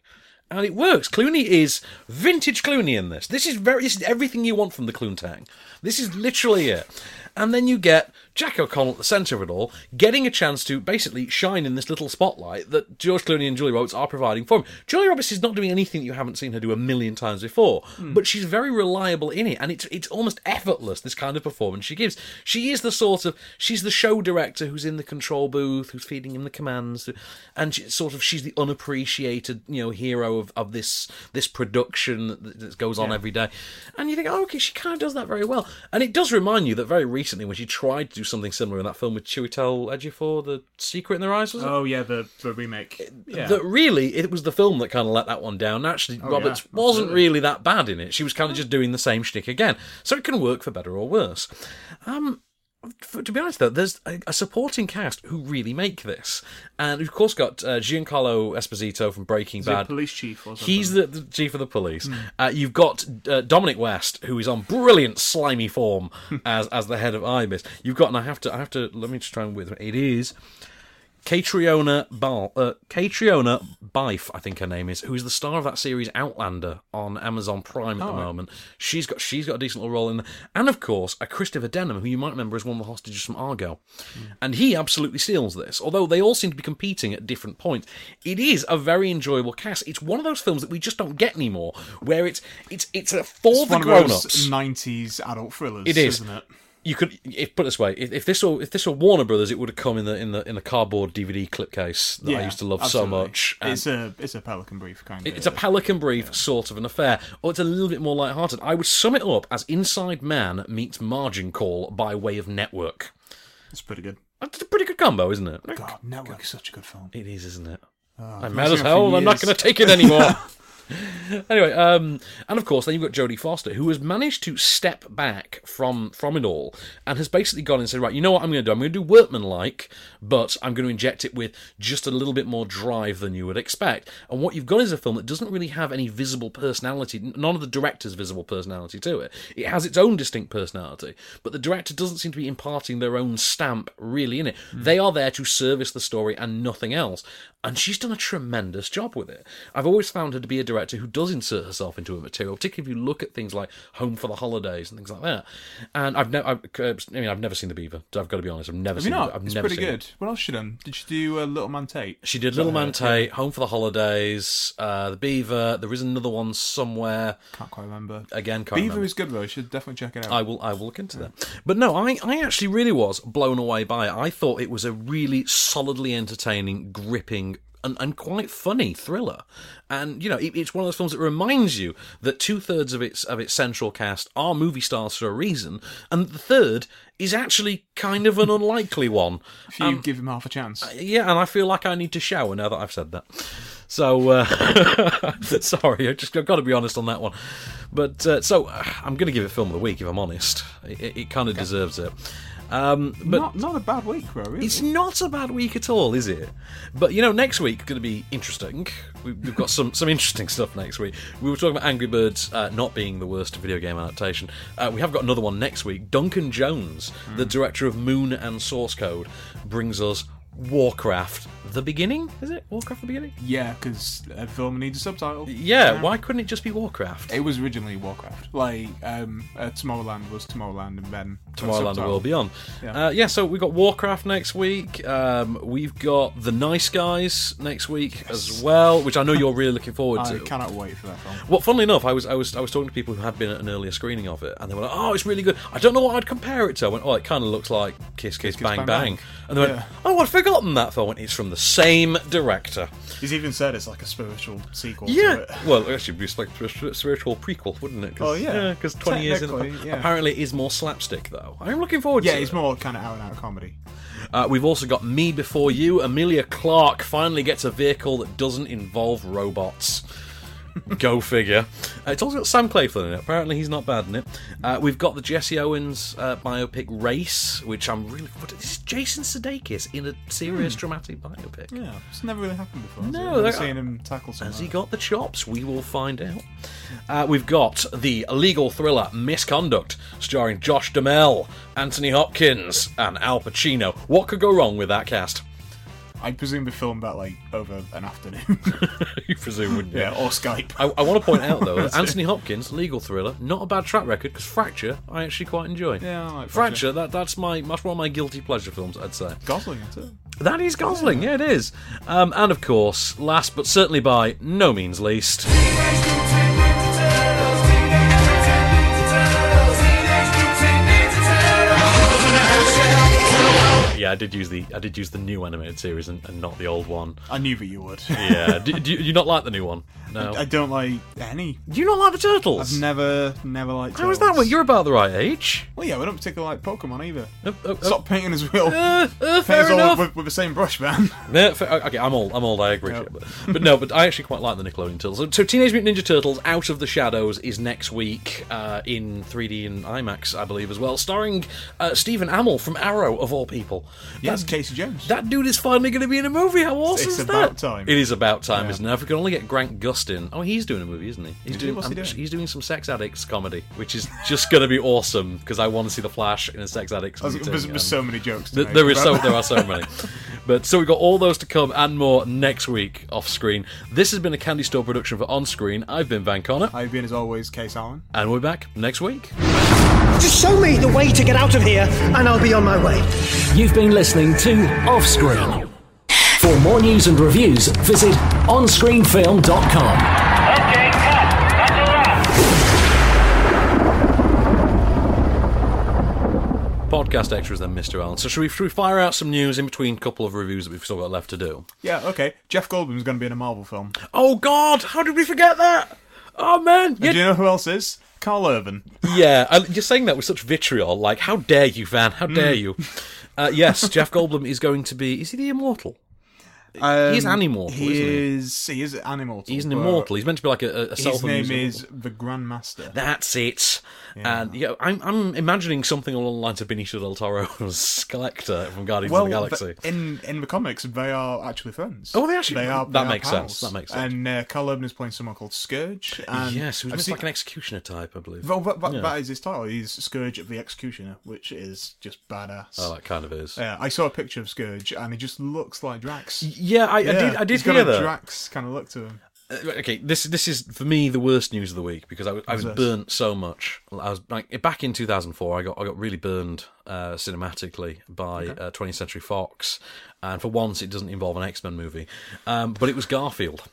And it works. Clooney is vintage Clooney in this. This is very. This is everything you want from the Cloontang. This is literally it. And then you get Jack O'Connell at the centre of it all, getting a chance to basically shine in this little spotlight that George Clooney and Julia Roberts are providing for him. Julia Roberts is not doing anything that you haven't seen her do a million times before, hmm. but she's very reliable in it, and it's it's almost effortless. This kind of performance she gives. She is the sort of she's the show director who's in the control booth, who's feeding him the commands, and she, sort of she's the unappreciated you know hero of, of this this production that, that goes on Yeah. every day. And you think, oh, okay, she kind of does that very well. And it does remind you that very recently, when she tried to do something similar in that film with Chiwetel Ejiofor, The Secret in Their Eyes, was it? Oh yeah, the the remake. Yeah. That really, it was the film that kind of let that one down. Actually, Oh, Roberts yeah, wasn't really that bad in it. She was kind of just doing the same shtick again. So it can work for better or worse. Um, to be honest, though, there's a, a supporting cast who really make this, and we've of course got uh, Giancarlo Esposito from Breaking Is he a Bad. police chief or He's the, the chief of the police. Hmm. Uh, you've got uh, Dominic West, who is on brilliant slimy form as as the head of Ibis. You've got, and I have to, I have to, let me just try and with it is Catriona Bal, uh, Catriona Bife, I think her name is, who is the star of that series Outlander on Amazon Prime at the Oh, moment. She's got she's got a decent little role in there, and of course a Christopher Denham, who you might remember as one of the hostages from Argo, and he absolutely steals this. Although they all seem to be competing at different points, it is a very enjoyable cast. It's one of those films that we just don't get anymore, where it's it's it's a for It's the grown ups. 90s adult thrillers, It is. isn't it? You could, if put it this way, if, if this were if this were Warner Brothers, it would have come in the in the in the cardboard DVD clip case that I used to love absolutely. so much. And It's a it's a Pelican Brief kind of. it's a Pelican Brief sort of an affair, or it's a little bit more light-hearted. I would sum it up as Inside Man meets Margin Call by way of Network. It's pretty good. Uh, it's a pretty good combo, isn't it? God, Network is such a good film. It is, isn't it? Oh, I'm mad as it hell. I'm not going to take it anymore. anyway, um, and of course, then you've got Jodie Foster, who has managed to step back from from it all and has basically gone and said, right, you know what I'm going to do? I'm going to do Workman-like, but I'm going to inject it with just a little bit more drive than you would expect. And what you've got is a film that doesn't really have any visible personality, none of the director's visible personality to it. It has its own distinct personality, but the director doesn't seem to be imparting their own stamp really in it. They are there to service the story and nothing else. And she's done a tremendous job with it. I've always found her to be a director who does insert herself into a material, particularly if you look at things like Home for the Holidays and things like that. And I've never, I mean, I've never seen The Beaver. I've got to be honest, I've never Have seen. you not? it. I've it's never pretty good. It. What else she done? Did she do uh, Little Man Tate? She did Little her? Man Tate, Home for the Holidays, uh, The Beaver. There is another one somewhere. Can't quite remember. Again, can't Beaver remember. is good though. You should definitely check it out. I will. I will look into that. But no, I, I actually really was blown away by it. I thought it was a really solidly entertaining, gripping. And, and quite funny thriller, and you know it, it's one of those films that reminds you that two thirds of its of its central cast are movie stars for a reason, and the third is actually kind of an unlikely one. if you Um, give him half a chance. yeah, and I feel like I need to shower now that I've said that. So uh, sorry, I just I've got to be honest on that one. But uh, so uh, I'm going to give it film of the week if I'm honest. It, it, it kind of deserves it. Um, but not not a bad week, bro. Really. it's not a bad week at all, is it? But you know, next week going to be interesting. We- We've got some some interesting stuff next week. We were talking about Angry Birds uh, not being the worst video game adaptation. Uh, we have got another one next week. Duncan Jones, the director of Moon and Source Code, brings us Warcraft: The Beginning. Is it Warcraft: The Beginning? Yeah, because a film needs a subtitle. Yeah. Why couldn't it just be Warcraft? It was originally Warcraft. Like, um, uh, Tomorrowland was Tomorrowland and then the Tomorrowland: subtitle. World Beyond. Yeah. Uh, yeah, so we've got Warcraft next week. Um, we've got The Nice Guys next week as well, which I know you're really looking forward I to. I cannot wait for that film. Well, funnily enough, I was I was I was talking to people who had been at an earlier screening of it, and they were like, "Oh, it's really good." I don't know what I'd compare it to. I went, "Oh, it kind of looks like Kiss Kiss, Kiss, Bang, Bang, Bang," and they went, Yeah. "Oh, I'd forgotten that film." I went, It's from the same director. He's even said it's like a spiritual sequel to Yeah. it. Well, actually, it'd be like a spiritual prequel, wouldn't it? Oh, yeah. because twenty years in. Yeah. Apparently, it is more slapstick though. I'm looking forward Yeah, to it's it. more kind of out and out of comedy. Uh, we've also got Me Before You. Emilia Clarke finally gets a vehicle that doesn't involve robots. Go figure. Uh, it's also got Sam Claflin in it. Apparently, he's not bad in it. Uh, we've got the Jesse Owens uh, biopic Race, which I'm really. What is Jason Sudeikis in a serious dramatic biopic? Yeah, it's never really happened before. has No, it? I've never seen him tackle something. Has he got the chops? We will find out. Uh, we've got the legal thriller Misconduct, starring Josh Duhamel, Anthony Hopkins, and Al Pacino. What could go wrong with that cast? I presume they filmed that like over an afternoon. you presume, wouldn't you? yeah, or Skype. I, I want to point out though that Anthony Hopkins, legal thriller, not a bad track record because Fracture I actually quite enjoy. Yeah, I like Fracture. Fracture. That that's my that's one of my guilty pleasure films. I'd say Gosling, isn't it? that is Gosling. Yeah, it is. Um, and of course, last but certainly by no means least. Yeah, I did use the I did use the new animated series and, and not the old one. I knew that you would. Yeah, do, do, you, you not like the new one? No. I don't like any. do you not like the turtles? I've never, never liked. How is that? Well, you're about the right age. Well, yeah, we don't particularly like Pokemon either. Uh, uh, uh, Stop painting as real. uh, Paint fair us enough. with, with the same brush, man. Yeah, fair- okay, I'm old. I'm old. I agree. Yep. But, but no, but I actually quite like the Nickelodeon Turtles. So, so Teenage Mutant Ninja Turtles: Out of the Shadows is next week uh, in 3D and IMAX, I believe, as well, starring uh, Stephen Amell from Arrow, of all people. Yes, That- Casey Jones. That dude is finally going to be in a movie. How awesome It's is about that? time. It is about time, Yeah. isn't it? If we can only get Grant Gustin. Oh, he's doing a movie, isn't he? He's Is he? doing. What's he um, doing? He's doing some sex addicts comedy, which is just going to be awesome because I want to see the Flash in a sex addicts. There's, meeting, there's, there's so many jokes. To Th- make there is about so there are so many, But so we've got all those to come and more next week off screen. This has been a Candy Store production for On Screen. I've been Van Connor. I've been, as always, Case Allen. And we're back next week. Just show me the way to get out of here, and I'll be on my way. You've been listening to Offscreen. For more news and reviews, visit onscreenfilm.com. Okay, come on! Podcast extras then, Mr. Allen. So should we, should we fire out some news in between a couple of reviews that we've still got left to do? Yeah, okay. Jeff Goldblum's going to be in a Marvel film. Oh God! How did we forget that? Oh man! And do you know who else is? Karl Urban. Yeah, and you're saying that with such vitriol. Like, how dare you, Van? How dare Mm. you? Uh, yes, Jeff Goldblum is going to be. Is he the immortal? Um, He's an immortal, He isn't he? is. He is an immortal. He's an immortal. He's meant to be like a, a His self-amusing name is the Grandmaster. That's it. And yeah, I'm I'm imagining something along the lines of Benicio del Toro's Collector from Guardians well, of the Galaxy. in in the comics, they are actually friends. Oh, they actually- they are. that they makes sense, that makes sense. And uh, Karl Urban is playing someone called Skurge. And yes, who's seen- like an executioner type, I believe. Well, that, that, Yeah. that is his title. He's Skurge of the Executioner, which is just badass. Oh, that kind of is. Yeah, I saw a picture of Skurge, and he just looks like Drax. Yeah, I, I did. I did he's hear got a that. Drax kind of look to him. Uh, okay, this this is for me the worst news of the week because I, was- I was burnt so much. I was like back in 2004. I got I got really burned uh, cinematically by Okay. uh, 20th Century Fox, and for once it doesn't involve an X Men movie, um, but it was Garfield.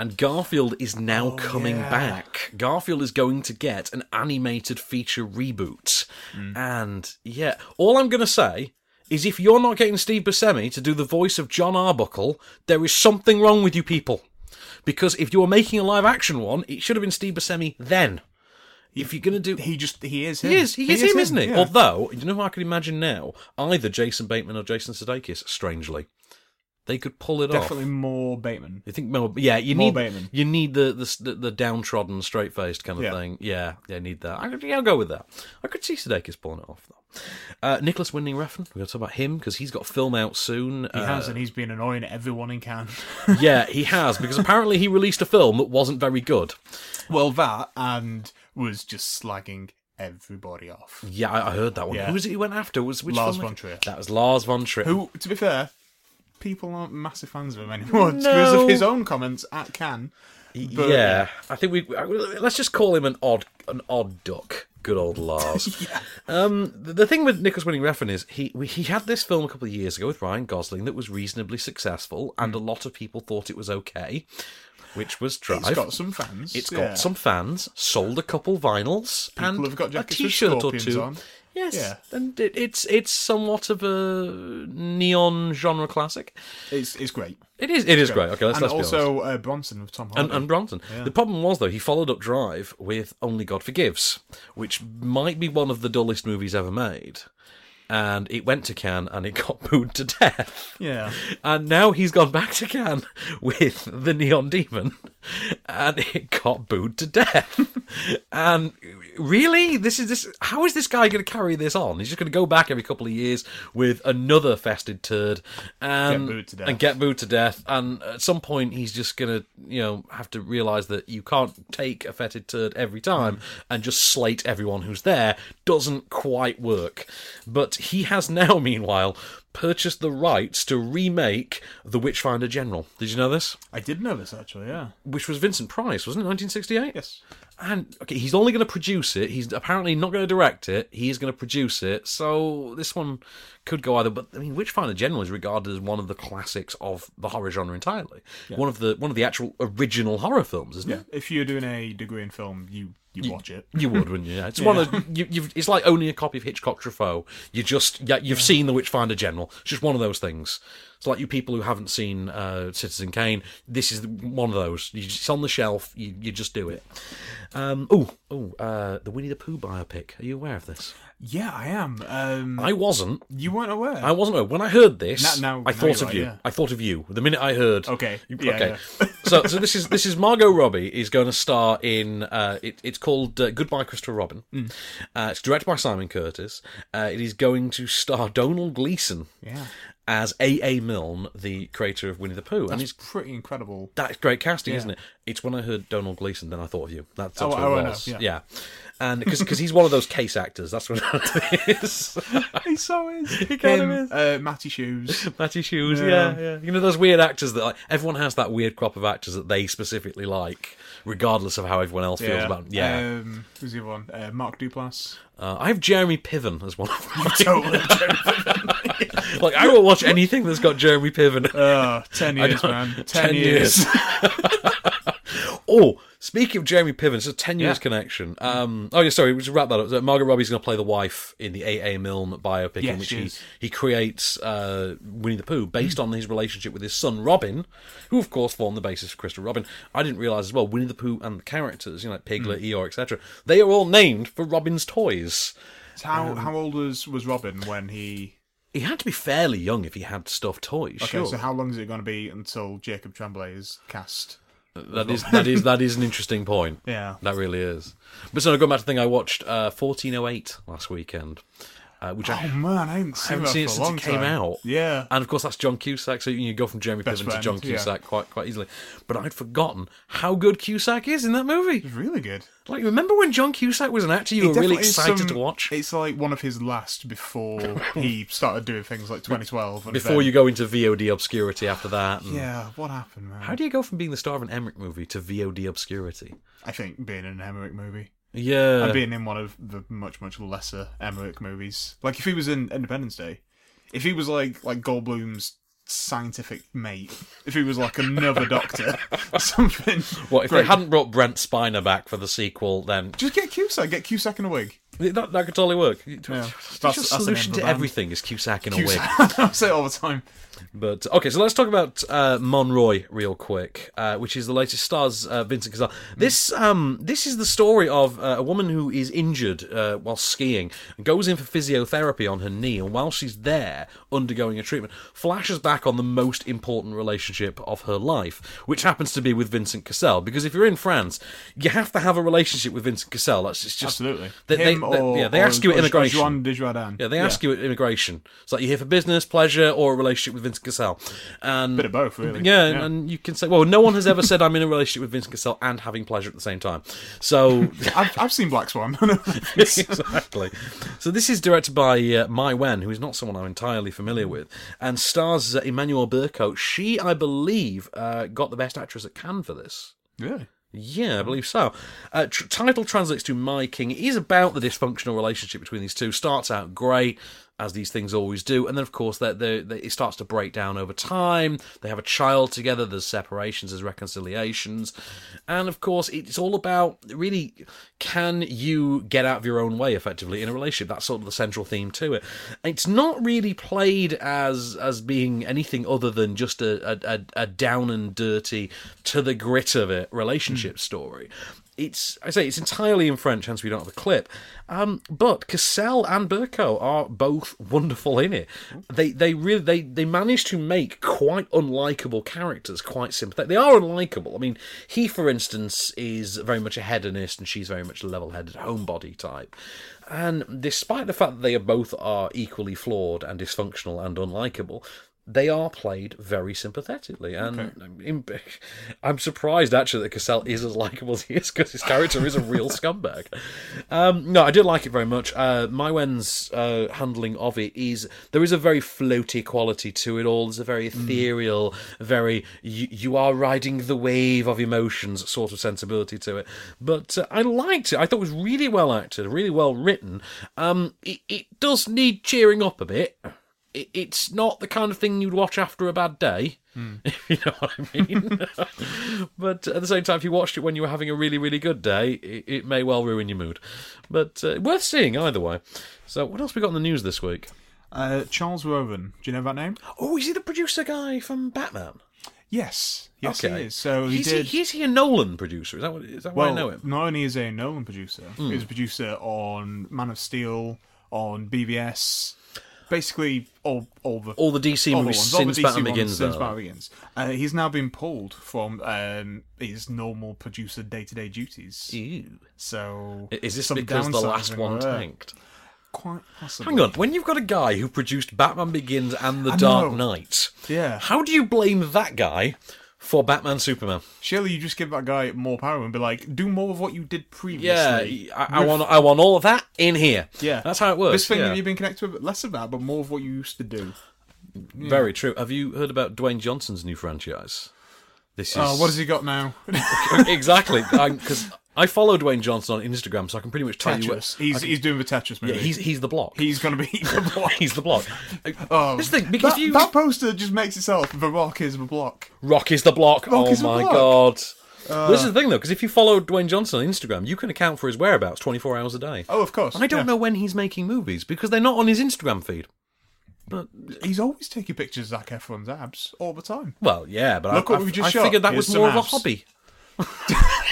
And Garfield is now coming yeah. back. Garfield is going to get an animated feature reboot. Mm. And yeah, all I'm going to say is if you're not getting Steve Buscemi to do the voice of John Arbuckle, there is something wrong with you people. Because if you were making a live action one, it should have been Steve Buscemi then. If you're going to do. He just. He is him. He is. He, is, him, isn't he? yeah. Although, you know who I could imagine now? Either Jason Bateman or Jason Sudeikis, strangely. They could pull it Definitely off. Definitely more Bateman. You think more? Yeah, you More need Bateman. you need the the the downtrodden, straight faced kind of Yeah. thing. Yeah, yeah, need that. I yeah, I'll go with that. I could see Sudeikis pulling it off though. Uh, Nicolas Winding Refn, we're going to talk about him because he's got a film out soon. He Uh, has, and he's been annoying everyone in Cannes. yeah, he has because apparently he released a film that wasn't very good. well, that and was just slagging everybody off. Yeah, I I heard that one. Yeah. Who was it he went after? Was which Lars von Trier. That was Lars von Trier. Who, to be fair, people aren't massive fans of him anymore because of his own comments at Cannes. But, yeah, I think we let's just call him an odd an odd duck. Good old Lars. um, the, thing with Nicolas Winding Refn is he he had this film a couple of years ago with Ryan Gosling that was reasonably successful, and a lot of people thought it was okay. Which was Drive. It's got some fans. It's got some fans. Sold a couple vinyls. People and have got a T-shirt or two. on. Yes, Yeah. and it, it's it's somewhat of a neon genre classic. It's it's great. It is it is great. Okay, let's and let's also uh, Bronson with Tom Hardy And, and Bronson. Yeah. The problem was, though, he followed up Drive with Only God Forgives, which might be one of the dullest movies ever made. And it went to Cannes and it got booed to death. Yeah. And now he's gone back to Cannes with The Neon Demon and it got booed to death. and really? This is this how is this guy gonna carry this on? He's just gonna go back every couple of years with another fested turd and Get booed to death. and get booed to death. And at some point, he's just gonna, you know, have to realise that you can't take a fetid turd every time Mm. and just slate everyone who's there. Doesn't quite work. But he has now, meanwhile, purchased the rights to remake The Witchfinder General. Did you know this? I did know this actually. Yeah. Which was Vincent Price, wasn't it? 1968. Yes. And okay, he's only going to produce it. He's apparently not going to direct it. He's going to produce it. So this one could go either. But I mean, Witchfinder General is regarded as one of the classics of the horror genre entirely. Yeah. One of the one of the actual original horror films, isn't Yeah. it? If you're doing a degree in film, you you watch it. You would, wouldn't you? Yeah. It's Yeah. one of you, you've. It's like owning a copy of Hitchcock Truffaut. You just yeah, you've seen the Witchfinder General. It's just one of those things. It's like you people who haven't seen uh, Citizen Kane. This is one of those. It's on the shelf. You you just do it. Um, oh oh, uh, the Winnie the Pooh biopic. Are you aware of this? Yeah, I am. Um, I wasn't. You weren't aware. I wasn't aware. When I heard this, Now- now- I thought of right, you. yeah. I thought of you. The minute I heard, Okay. You- Yeah, okay. yeah. so, so this is this is Margot Robbie is going to star in. Uh, it, it's called uh, Goodbye, Christopher Robin. Mm. Uh, it's directed by Simon Curtis. Uh, it is going to star Domhnall Gleeson. Yeah. As A. A. Milne, the creator of Winnie the Pooh, and it's pretty incredible. that's great casting, Yeah. isn't it? It's when I heard Domhnall Gleeson, then I thought of you. That's, Oh, that's oh, what I it was. yeah. and because he's one of those case actors. That's what it is. he so is. He kind Him, of is. Uh, Matty Shoes. Matty Shoes, Yeah. yeah. yeah, You know those weird actors that like everyone has that weird crop of actors that they specifically like, regardless of how everyone else feels about. Them. Yeah. Um, who's the other one? Uh, Mark Duplass. Uh, I have Jeremy Piven as one of my Totally. like I will watch anything that's got Jeremy Piven. Oh, 10 years, man. 10 years. oh, speaking of Jeremy Piven, it's a ten years Yeah. connection. Um, oh yeah, sorry, we should wrap that up. Margot Robbie's going to play the wife in the A. A. Milne biopic, Yes, in which he, he creates uh, Winnie the Pooh based on his relationship with his son Robin, who of course formed the basis for Christopher Robin. I didn't realise as well Winnie the Pooh and the characters, you know, like Piglet, Eeyore, etc. They are all named for Robin's toys. So how, how old was, was Robin when he. He had to be fairly young if he had stuffed toys. Okay, sure. so how long is it going to be until Jacob Tremblay is cast? That is that is that is an interesting point. Yeah. that really is. But so going back to the thing, I watched uh, fourteen oh eight last weekend, uh, which I, Oh, man, I haven't I seen haven't seen it since it came time. out. Yeah. and of course that's John Cusack, so you go from Jeremy Best Piven to friend, John yeah. Cusack quite quite easily. But I'd forgotten how good Cusack is in that movie. It's really good. Like, remember when John Cusack was an actor you It were really excited some- to watch? It's like one of his last before he started doing things like 2012. And Before then- you go into VOD obscurity after that. and- Yeah, what happened, man? How do you go from being the star of an Emmerich movie to VOD obscurity? I think being in an Emmerich movie. Yeah. And being in one of the much, much lesser Emmerich movies. Like, if he was in Independence Day, if he was like like Goldblum's scientific mate, if he was like another doctor, or something. What if great. they hadn't brought Brent Spiner back for the sequel? Then Just get Cusack, get Cusack in a wig. That, that could totally work. Yeah, That's, your that's the solution to everything is Cusack in a wig. I say it all the time. But okay, so let's talk about uh, Mon Roi real quick, uh, which is the latest stars uh, Vincent Cassel. This um this is the story of uh, a woman who is injured uh, while skiing, goes in for physiotherapy on her knee, and while she's there undergoing a treatment, flashes back on the most important relationship of her life, which happens to be with Vincent Cassel. Because if you're in France, you have to have a relationship with Vincent Cassel. That's it's just Absolutely. They- Him they- or- yeah, they or- ask you at immigration. Yeah, they Yeah. ask you at immigration. It's like you're here for business, pleasure, or a relationship with Vincent Cassel. And Bit of both, really. Yeah, Yeah. and you can say, well, no one has ever said I'm in a relationship with Vincent Cassel and having pleasure at the same time. So I've, I've seen Black Swan. exactly. So this is directed by uh, Maïwenn, who is not someone I'm entirely familiar with, and stars uh, Emmanuelle Bercot. She, I believe, uh, got the Best Actress at Cannes for this. Really? Yeah, I believe so. Uh, tr- title translates to My King. It is about the dysfunctional relationship between these two. Starts out great, as these things always do, and then of course they they they- it starts to break down over time. They have a child together. There's separations, there's reconciliations, and of course it's all about really can you get out of your own way effectively in a relationship. That's sort of the central theme to it. It's not really played as as being anything other than just a a, a, a down and dirty to the grit of it relationship hmm. story. It's I say it's entirely in French, hence we don't have a clip. Um, but Cassel and Bercot are both wonderful in it. They they really they they manage to make quite unlikable characters quite sympathetic. They are unlikable. I mean, he for instance is very much a hedonist, and she's very much a level-headed homebody type. And despite the fact that they are both are equally flawed and dysfunctional and unlikable, they are played very sympathetically, and I'm- I'm surprised actually that Cassel is as likable as he is because his character is a real scumbag. Um, no, I did like it very much. Uh, Maïwenn's uh, handling of it is there is a very floaty quality to it all. There's a very ethereal, very you, you are riding the wave of emotions sort of sensibility to it. But uh, I liked it. I thought it was really well acted, really well written. Um, it, it does need cheering up a bit it, it's not the kind of thing you'd watch after a bad day, if you know what I mean. but at the same time, if you watched it when you were having a really, really good day, it, it may well ruin your mood. But uh, worth seeing either way. So, what else we got in the news this week? Uh, Charles Roven. Do you know that name? Oh, is he the producer guy from Batman? Yes. Yes, okay. he is. So he he's did. He, is he a Nolan producer? Is that what? Is that why well, I know him? not only is he a Nolan producer, Mm. he's a producer on Man of Steel, on BVS, basically all all the All the DC all movies ones, all the since Batman ones Begins, Since. Batman Begins, uh, he's now been pulled from um, his normal producer day to day duties. Ew. So Is this some because the last one there. tanked? quite possibly. Hang on, when you've got a guy who produced Batman Begins and The I Dark know. Knight, Yeah. how do you blame that guy for Batman Superman? Surely you just give that guy more power and be like, do more of what you did previously. Yeah, I, I want I want all of that in here. Yeah, that's how it works. This thing yeah. that you've been connected with, less of that, but more of what you used to do. Yeah. Very true. Have you heard about Dwayne Johnson's new franchise? This uh, is Oh, what has he got now? exactly because I follow Dwayne Johnson on Instagram, so I can pretty much tell you what Tetris. He's I can- he's doing the Tetris movie. Yeah, he's he's the block. He's gonna be the block. he's the block. Oh, This thing because that, you that poster just makes itself. The Rock is the block. Rock is the block. Rock oh is the my block. god. Uh, this is the thing though, because if you follow Dwayne Johnson on Instagram, you can account for his whereabouts twenty four hours a day. Oh, of course. I don't yeah. know when he's making movies because they're not on his Instagram feed. But He's always taking pictures of Zac Efron's abs all the time. well, yeah, but Look I, what I- we just I shot. figured that Here's was some more of a abs. hobby.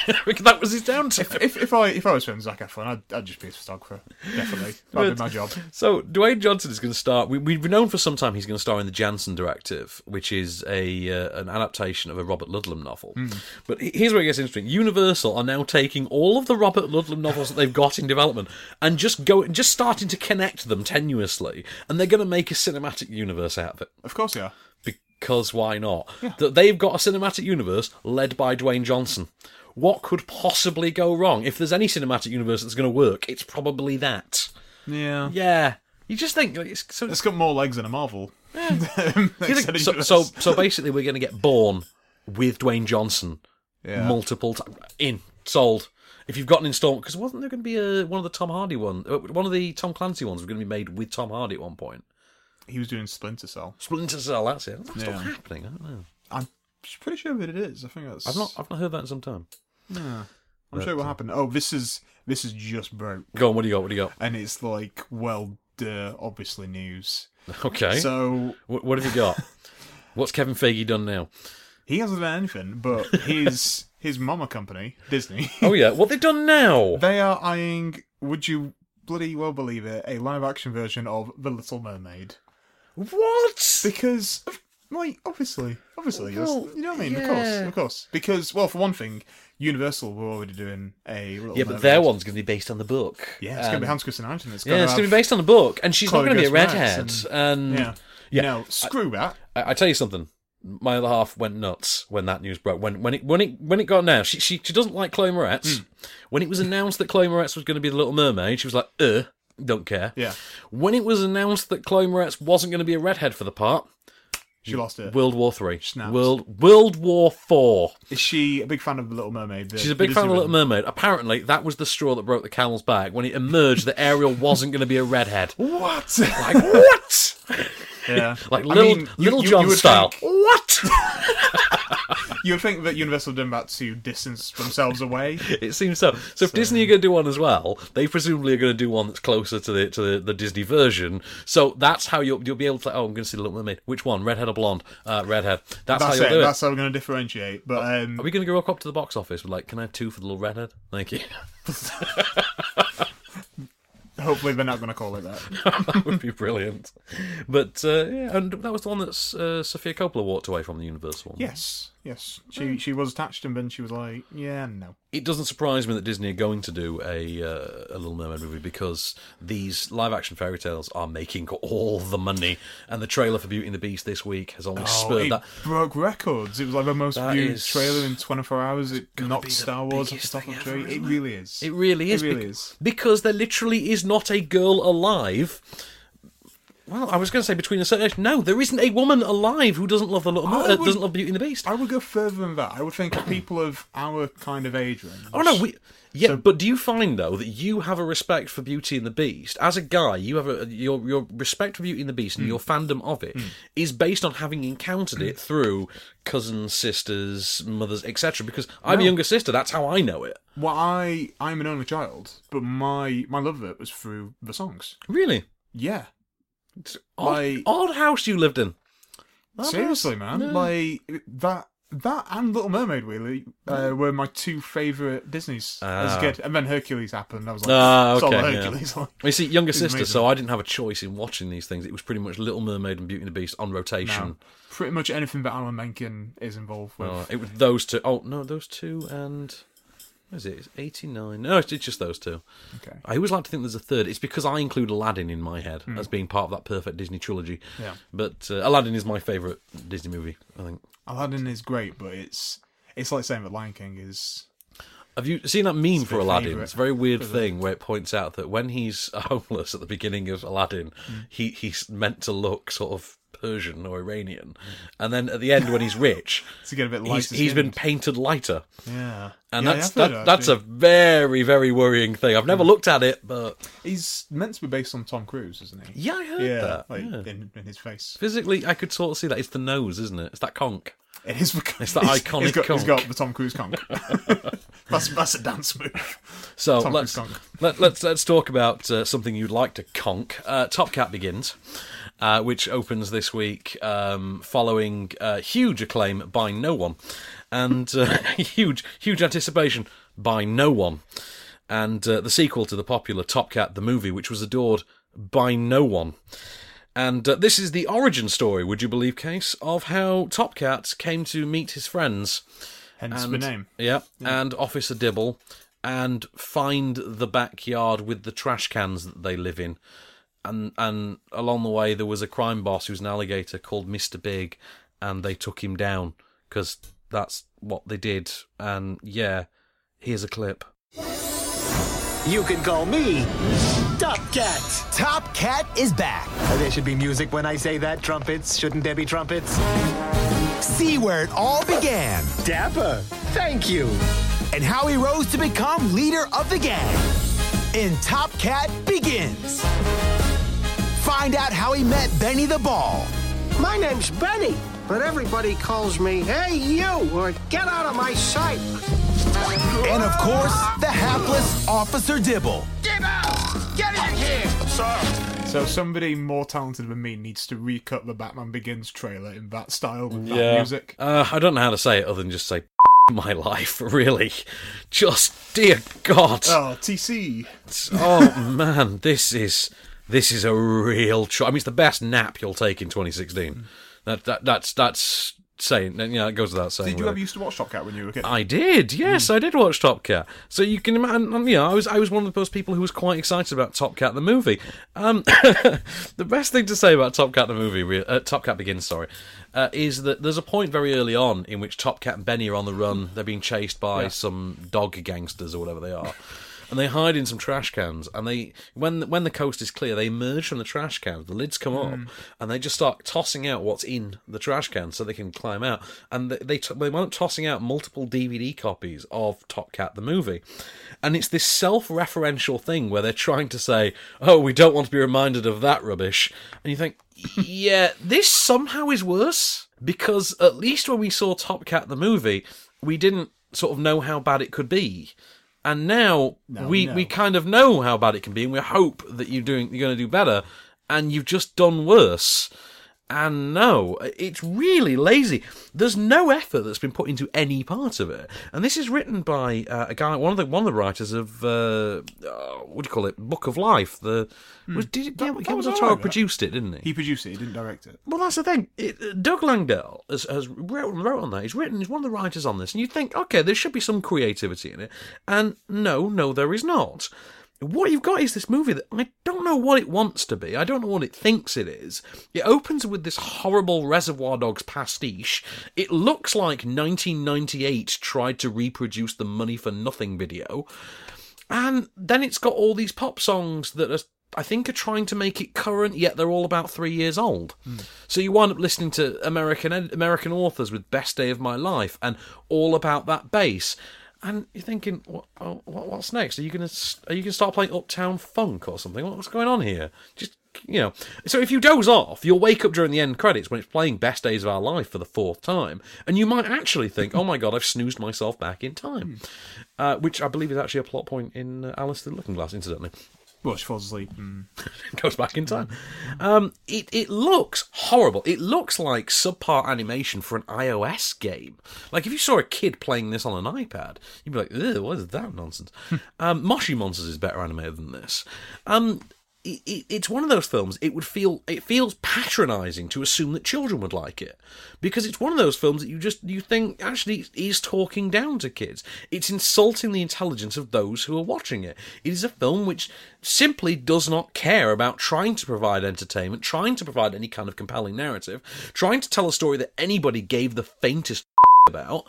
that was his downtime. If, if if I if I was friends with Zac Efron, I'd, I'd just be a photographer. Definitely, that'd be my job. So Dwayne Johnson is going to start. We, we've known for some time he's going to star in the Janson Directive, which is a uh, an adaptation of a Robert Ludlum novel. Hmm. But here's where it gets interesting. Universal are now taking all of the Robert Ludlum novels that they've got in development and just go just starting to connect them tenuously, and they're going to make a cinematic universe out of it. Of course, yeah. Because why not? That they've got a cinematic universe led by Dwayne Johnson. What could possibly go wrong? If there's any cinematic universe that's going to work, it's probably that. Yeah. Yeah. You just think like, it's so. It's got more legs than a Marvel. Think- so, so, so basically, we're going to get born with Dwayne Johnson Yeah. multiple times in sold. If you've got an installment, because wasn't there going to be a one of the Tom Hardy one, uh, one of the Tom Clancy ones was going to be made with Tom Hardy at one point. he was doing Splinter Cell. Splinter Cell, that's it. That's still happening. I don't know. I'm pretty sure that it is. I think that's. I've not, I've not heard that in some time. Yeah. I'm But, sure what uh, happened. Oh, this is this is just broke. Go on. What do you got? What do you got? And it's like, well, duh, obviously news. Okay. So What, what have you got? What's Kevin Feige done now? he hasn't done anything, but his his mama company, Disney. Oh yeah, what they've done now? They are eyeing. Would you bloody well believe it? A live action version of The Little Mermaid. What? Because, like, obviously, obviously. Well, you know what I mean? Of course, of course. Because, well, for one thing, Universal were already doing a Little Yeah, but their one's going to be based on the book. Yeah, it's going to be Hans Christian Andersen. It's Yeah, it's going to be based on the book, and she's not going to be a redhead. And yeah, yeah, No, screw that. I, I tell you something. My other half went nuts when that news broke. When when it when it when it got announced, she she, she doesn't like Chloe Moretz. Hmm. When it was announced that Chloe Moretz was going to be the Little Mermaid, she was like, "Uh, don't care." Yeah. When it was announced that Chloe Moretz wasn't going to be a redhead for the part, She lost it. World War Three, Snaps. World World War Four. Is she a big fan of The Little Mermaid? the- She's a big fan of Disney Little Mermaid. Apparently, that was the straw that broke the camel's back when it emerged that Ariel wasn't going to be a redhead. What? Like what? yeah, Like I little mean, you- Little John you style. think- What? you would think that Universal have done that to distance themselves away. It seems so. So if Disney are going to do one as well, they presumably are going to do one that's closer to the to the, the Disney version. So that's how you'll you'll be able to. Oh, I'm going to see the Little Mermaid. Which one? Redhead or blonde? Uh, redhead. That's, how you'll it. do That's how we're going to differentiate. But um, Are we going to go up to the box office with like, can I have two for the little redhead? Thank you. hopefully they're not going to call it that. that would be brilliant. But uh, yeah, and that was the one that uh, Sofia Coppola walked away from the Universal one. Yes, yes. She she was attached, and then she was like, "Yeah, no." It doesn't surprise me that Disney are going to do a uh, a Little Mermaid movie because these live action fairy tales are making all the money, and the trailer for Beauty and the Beast this week has only Oh, spurred it that. broke records. It was like the most That viewed is trailer in 24 hours. It knocked Star Wars off the top of the tree. It isn't it? really is. It really is. It really bec- is. because there literally is not a girl alive. Well, I was going to say between a certain age. No, there isn't a woman alive who doesn't love the Little Mer- I uh, doesn't love Beauty and the Beast. I would go further than that. I would think people of our kind of age range. Oh no, we yeah, but do you find though that you have a respect for Beauty and the Beast as a guy? You have a your your respect for Beauty and the Beast and hmm. your fandom of it hmm. is based on having encountered it hmm. through cousins, sisters, mothers, etc. Because I'm a younger sister, that's how I know it. Well, I I'm an only child, but my my love of it was through the songs. Really, Yeah, odd, Like- odd house you lived in. Odd seriously, house. man. Yeah. Like that that and Little Mermaid really uh, were my two favorite Disney's as a Ah. kid, and then Hercules happened. I was like, Ah, solo okay. yeah. Hercules. like, You see, younger sister, amazing. so I didn't have a choice in watching these things. It was pretty much Little Mermaid and Beauty and the Beast on rotation. No, pretty much anything that Alan Menken is involved with. Uh, it was those two. Oh no, those two and What is it? It's 89. No, it's just those two. Okay. I always like to think there's a third. It's because I include Aladdin in my head Hmm. as being part of that perfect Disney trilogy. Yeah. But uh, Aladdin is my favourite Disney movie, I think. Aladdin is great, but it's it's like saying that Lion King is. Have you seen that meme for Aladdin? favourite. It's a very weird thing where it points out that when he's homeless at the beginning of Aladdin, Hmm. he he's meant to look sort of Persian or Iranian, and then at the end when he's rich, To get a bit he's, he's been painted lighter. Yeah. and Yeah, that's that, that, that's a very very worrying thing. I've never looked at it, but He's meant to be based on Tom Cruise, isn't he? Yeah, I heard yeah, that, Like yeah. In, in his face. physically I could sort of see that. It's the nose, isn't it? It's that conch. It is. It's that he's- iconic He's got, he's conch. got the Tom Cruise conch. that's that's a dance move. So Tom let's Cruise conch. let, let's let's talk about uh, something you'd like to conk. Uh, Top Cat begins, uh, which opens this week, um, following uh, huge acclaim by no one, and uh, huge huge anticipation by no one, and uh, the sequel to the popular Top Cat the movie, which was adored by no one. And uh, this is the origin story, would you believe, Case, of how Top Cat came to meet his friends. Hence and, the name. Yeah, and Officer Dibble, and find the backyard with the trash cans that they live in. And and along the way, there was a crime boss who's an alligator called Mister Big, and they took him down because that's what they did. And yeah, here's a clip. You can call me Top Cat. Top Cat is back. There should be music when I say that. Trumpets. Shouldn't there be trumpets? See where it all began. Dapper. Thank you. And how he rose to become leader of the gang. In Top Cat Begins. Find out how he met Benny the Ball. My name's Benny, but everybody calls me Hey You or Get Out of My Sight. And of course, the hapless Officer Dibble. Dibble! Get in here! Sir. So somebody more talented than me needs to recut the Batman Begins trailer in that style with that music. Uh, I don't know how to say it other than just say my life. Really, just dear God. Oh, TC. oh man, this is this is a real. Tr- I mean, it's the best nap you'll take in 2016. That, that that's that's saying. Know, it goes without saying. Did you really. ever used to watch Top Cat when you were a kid? I did, yes, I did watch Top Cat. So you can imagine, you know, I was I was one of those people who was quite excited about Top Cat the movie. Um, the best thing to say about Top Cat the movie, uh, Top Cat Begins, sorry, uh, is that there's a point very early on in which Top Cat and Benny are on the run. They're being chased by Yeah. some dog gangsters or whatever they are. And they hide in some trash cans, and they when when the coast is clear, they emerge from the trash cans. The lids come up, Mm. and they just start tossing out what's in the trash can so they can climb out. And they they, t- they tossing out multiple DVD copies of Top Cat the movie, and it's this self-referential thing where they're trying to say, "Oh, we don't want to be reminded of that rubbish," and you think, "Yeah, this somehow is worse because at least when we saw Top Cat the movie, we didn't sort of know how bad it could be." And now Now we, we we kind of know how bad it can be, and we hope that you're doing you're going to do better, and you've just done worse. And no, it's really lazy. There's no effort that's been put into any part of it. And this is written by uh, a guy, one of the one of the writers of uh, uh, what do you call it, Book of Life. The was did Guillermo Hmm. that was del Toro produced it, didn't he? He produced it, he didn't direct it. Well, that's the thing. It, uh, Doug Langdale has, has wrote, wrote on that. He's written. He's one of the writers on this, and you think, okay, there should be some creativity in it, and no, no, there is not. What you've got is this movie that I don't know what it wants to be. I don't know what it thinks it is. It opens with this horrible Reservoir Dogs pastiche. It looks like 1998 tried to reproduce the Money for Nothing video. And then it's got all these pop songs that are, I think, are trying to make it current, yet they're all about three years old. Hmm. So you wind up listening to American American authors with "Best Day of My Life" and all about that bass. And you're thinking, what, oh, what, what's next? Are you gonna are you gonna start playing Uptown Funk or something? What's going on here? Just you know. So if you doze off, you'll wake up during the end credits when it's playing "Best Days of Our Life" for the fourth time, and you might actually think, "Oh my god, I've snoozed myself back in time," uh, which I believe is actually a plot point in uh, Alice the Looking Glass, incidentally. Well, she falls asleep. And... goes back in time. Um, it it looks horrible. It looks like subpar animation for an iOS game. Like if you saw a kid playing this on an iPad, you'd be like, "Ugh, what is that nonsense?" um, Moshi Monsters is better animated than this. Um, it, it, it's one of those films. It would feel it feels patronising to assume that children would like it because it's one of those films that you just you think actually is talking down to kids. It's insulting the intelligence of those who are watching it. It is a film which simply does not care about trying to provide entertainment, trying to provide any kind of compelling narrative, trying to tell a story that anybody gave the faintest about,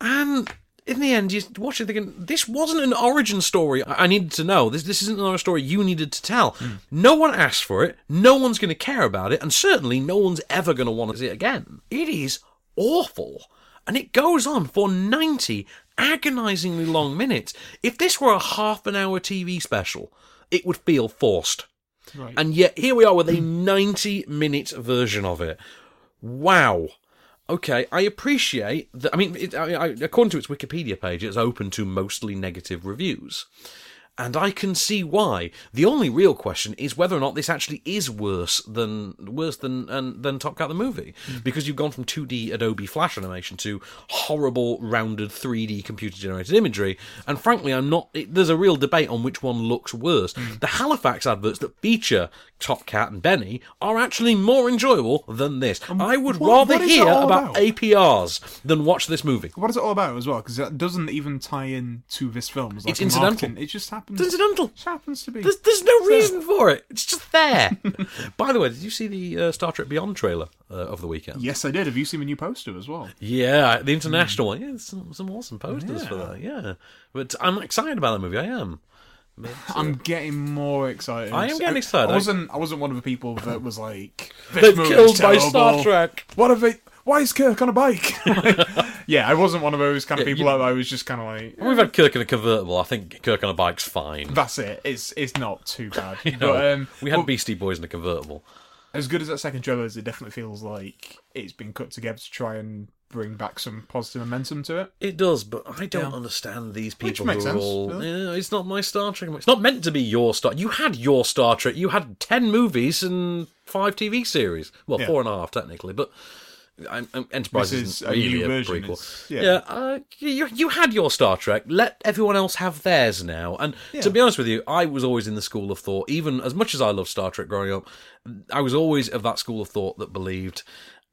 and in the end, you watch it thinking, this wasn't an origin story I I needed to know. This, this isn't another story you needed to tell. Hmm. No one asked for it. No one's going to care about it. And certainly no one's ever going to want to see it again. It is awful. And it goes on for 90 agonizingly long minutes. If this were a half an hour TV special, it would feel forced. Right. And yet here we are with a 90 minute version of it. Wow. Okay, I appreciate that. I mean, it, I, I, according to its Wikipedia page, it's open to mostly negative reviews. And I can see why. The only real question is whether or not this actually is worse than worse than than, than Top Cat the movie, hmm. because you've gone from 2D Adobe Flash animation to horrible rounded 3D computer generated imagery. And frankly, I'm not. It, there's a real debate on which one looks worse. Hmm. The Halifax adverts that feature Top Cat and Benny are actually more enjoyable than this. I would what- rather what it hear about about? APRs than watch this movie. What is it all about as well? Because that doesn't even tie in to this film. It's, like It's incidental. It just happens. It's incidental. Just happens to be. There's, there's no reason for it. It's just there. By the way, did you see the uh, Star Trek Beyond trailer uh, of the weekend? Yes, I did. Have you seen the new poster as well? Yeah, the international one. Yeah, some, some awesome posters for Yeah. that. Yeah, but I'm excited about that movie. I am. But, uh, I'm getting more excited. I am getting excited. I wasn't. I wasn't one of the people that was like, They're "This movie's killed by Star. Trek." What have they? Why is Kirk on a bike? yeah, I wasn't one of those kind of Yeah, people. you- I was just kind of like, We've had Kirk in a convertible. I think Kirk on a bike's fine. that's it. It's it's not too bad. You know, but um, we had well, Beastie Boys in a convertible. as good as that second trailer is, it definitely feels like it's been cut together to try and bring back some positive momentum to it. It does, but I don't Yeah. understand these Which people makes who are sense, all. really. Yeah, it's not my Star Trek. It's not meant to be your Star. You had your Star Trek. You had ten movies and five TV series. Well, Yeah. four and a half technically, but. I'm, I'm- Enterprise This isn't is a really new a version, prequel. it's- yeah. yeah, uh, you you had your Star Trek. Let everyone else have theirs now. And Yeah. to be honest with you, I was always in the school of thought. Even as much as I loved Star Trek growing up, I was always of that school of thought that believed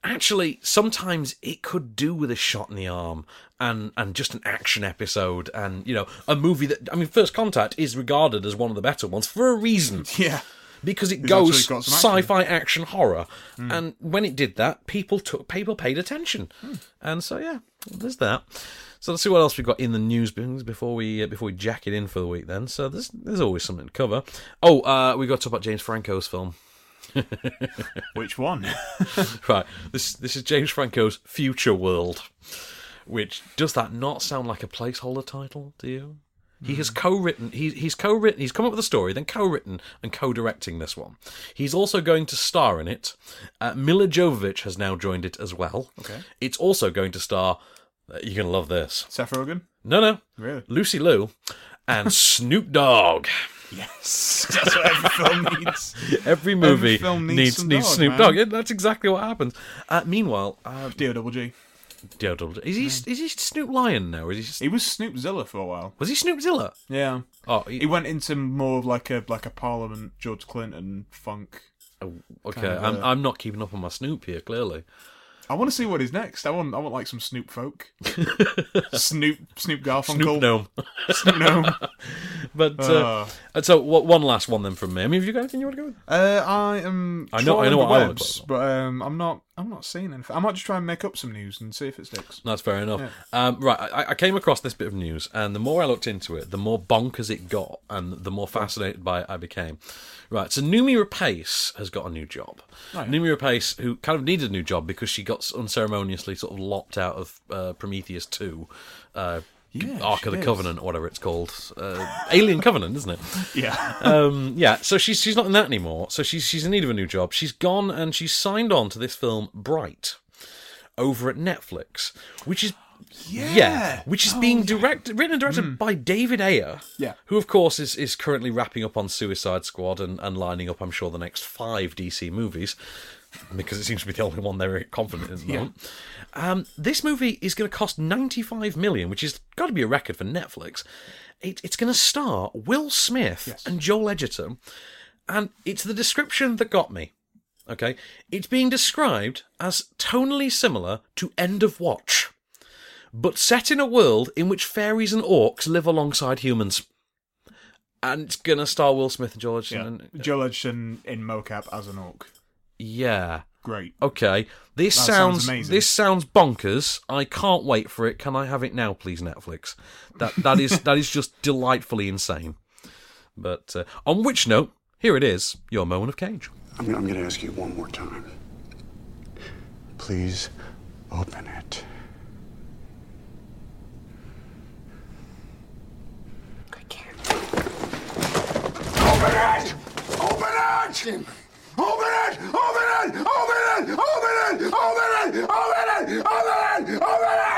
actually sometimes it could do with a shot in the arm and and just an action episode and you know a movie that I mean First Contact is regarded as one of the better ones for a reason. Yeah. Because it It's goes actually got some action. sci-fi action horror, Hmm. and when it did that, people took people paid attention, Hmm. and so yeah, there's that. So let's see what else we've got in the news bins before we uh, before we jack it in for the week. Then, so there's there's always something to cover. Oh, uh, we got to talk about James Franco's film. Which one? right, this this is James Franco's Future World. Which does that not sound like a placeholder title? Do you? He has co-written. He, he's co-written. He's come up with a story, then co-written and co-directing this one. He's also going to star in it. Uh, Milla Jovovich has now joined it as well. Okay. It's also going to star. Uh, you're gonna love this. Seth Rogen. No, no. Really? Lucy Liu and Snoop Dogg. Yes, that's what every film needs. Every movie film needs needs, some needs dog, Snoop man. Dogg. Yeah, that's exactly what happens. Uh, meanwhile, uh, D O double G. D-O-double- is he is he Snoop Lion now? Or is he? He was Snoop Zilla for a while. Was he Snoopzilla? Yeah. Oh, He, he, went into more of like a like a Parliament George Clinton funk. oh, okay. kind of I'm a- I'm not keeping up on my Snoop here. Clearly, I want to see what is next. I want I want like some Snoop folk. Snoop Snoop Garfunkel. Snoop Gnome. Snoop Gnome. But uh, Uh. so what, one last one then from me. I mean, have you got anything you want to go with? Uh, I am. I know- I know what I webs, but um, I'm not. I'm not seeing anything. I might just try and make up some news and see if it sticks. That's fair enough. Yeah. Um, right, I, I came across this bit of news, and the more I looked into it, the more bonkers it got, and the more fascinated by it I became. Right, so Noomi Rapace has got a new job. Oh, yeah. Noomi Rapace, who kind of needed a new job because she got unceremoniously sort of locked out of uh, Prometheus 2, uh, Yeah, Ark of the is. Covenant, or whatever it's called. Uh, Alien Covenant, isn't it? Yeah. um, yeah, so she's she's not in that anymore. So she's she's in need of a new job. She's gone and she's signed on to this film Bright over at Netflix, which is Yeah. which is being directed, written and directed by David Ayer, Yeah. who of course is is currently wrapping up on Suicide Squad and, and lining up, I'm sure, the next five DC movies. Because it seems to be the only one they're confident in the Yeah. Um, this movie is going to cost 95 million, which is got to be a record for Netflix. It, it's going to star Will Smith Yes. and Joel Edgerton, And it's the description that got me. Okay? It's being described as tonally similar to End of Watch, but set in a world in which fairies and orcs live alongside humans. And it's gonna star Will Smith and Joel Edgerton. Yeah. and- Joel Edgerton in mocap as an orc. Yeah. Great. Okay. This That sounds sounds, amazing. this sounds bonkers. I can't wait for it. Can I have it now, please, Netflix? That that is that is just delightfully insane. But uh, on which note, here it is, your moment of cage. I'm, I'm going to ask you one more time. Please open it. Open it! Open it! Open it! Open it! Open it! Open it! Open it! Open it! Open it! Open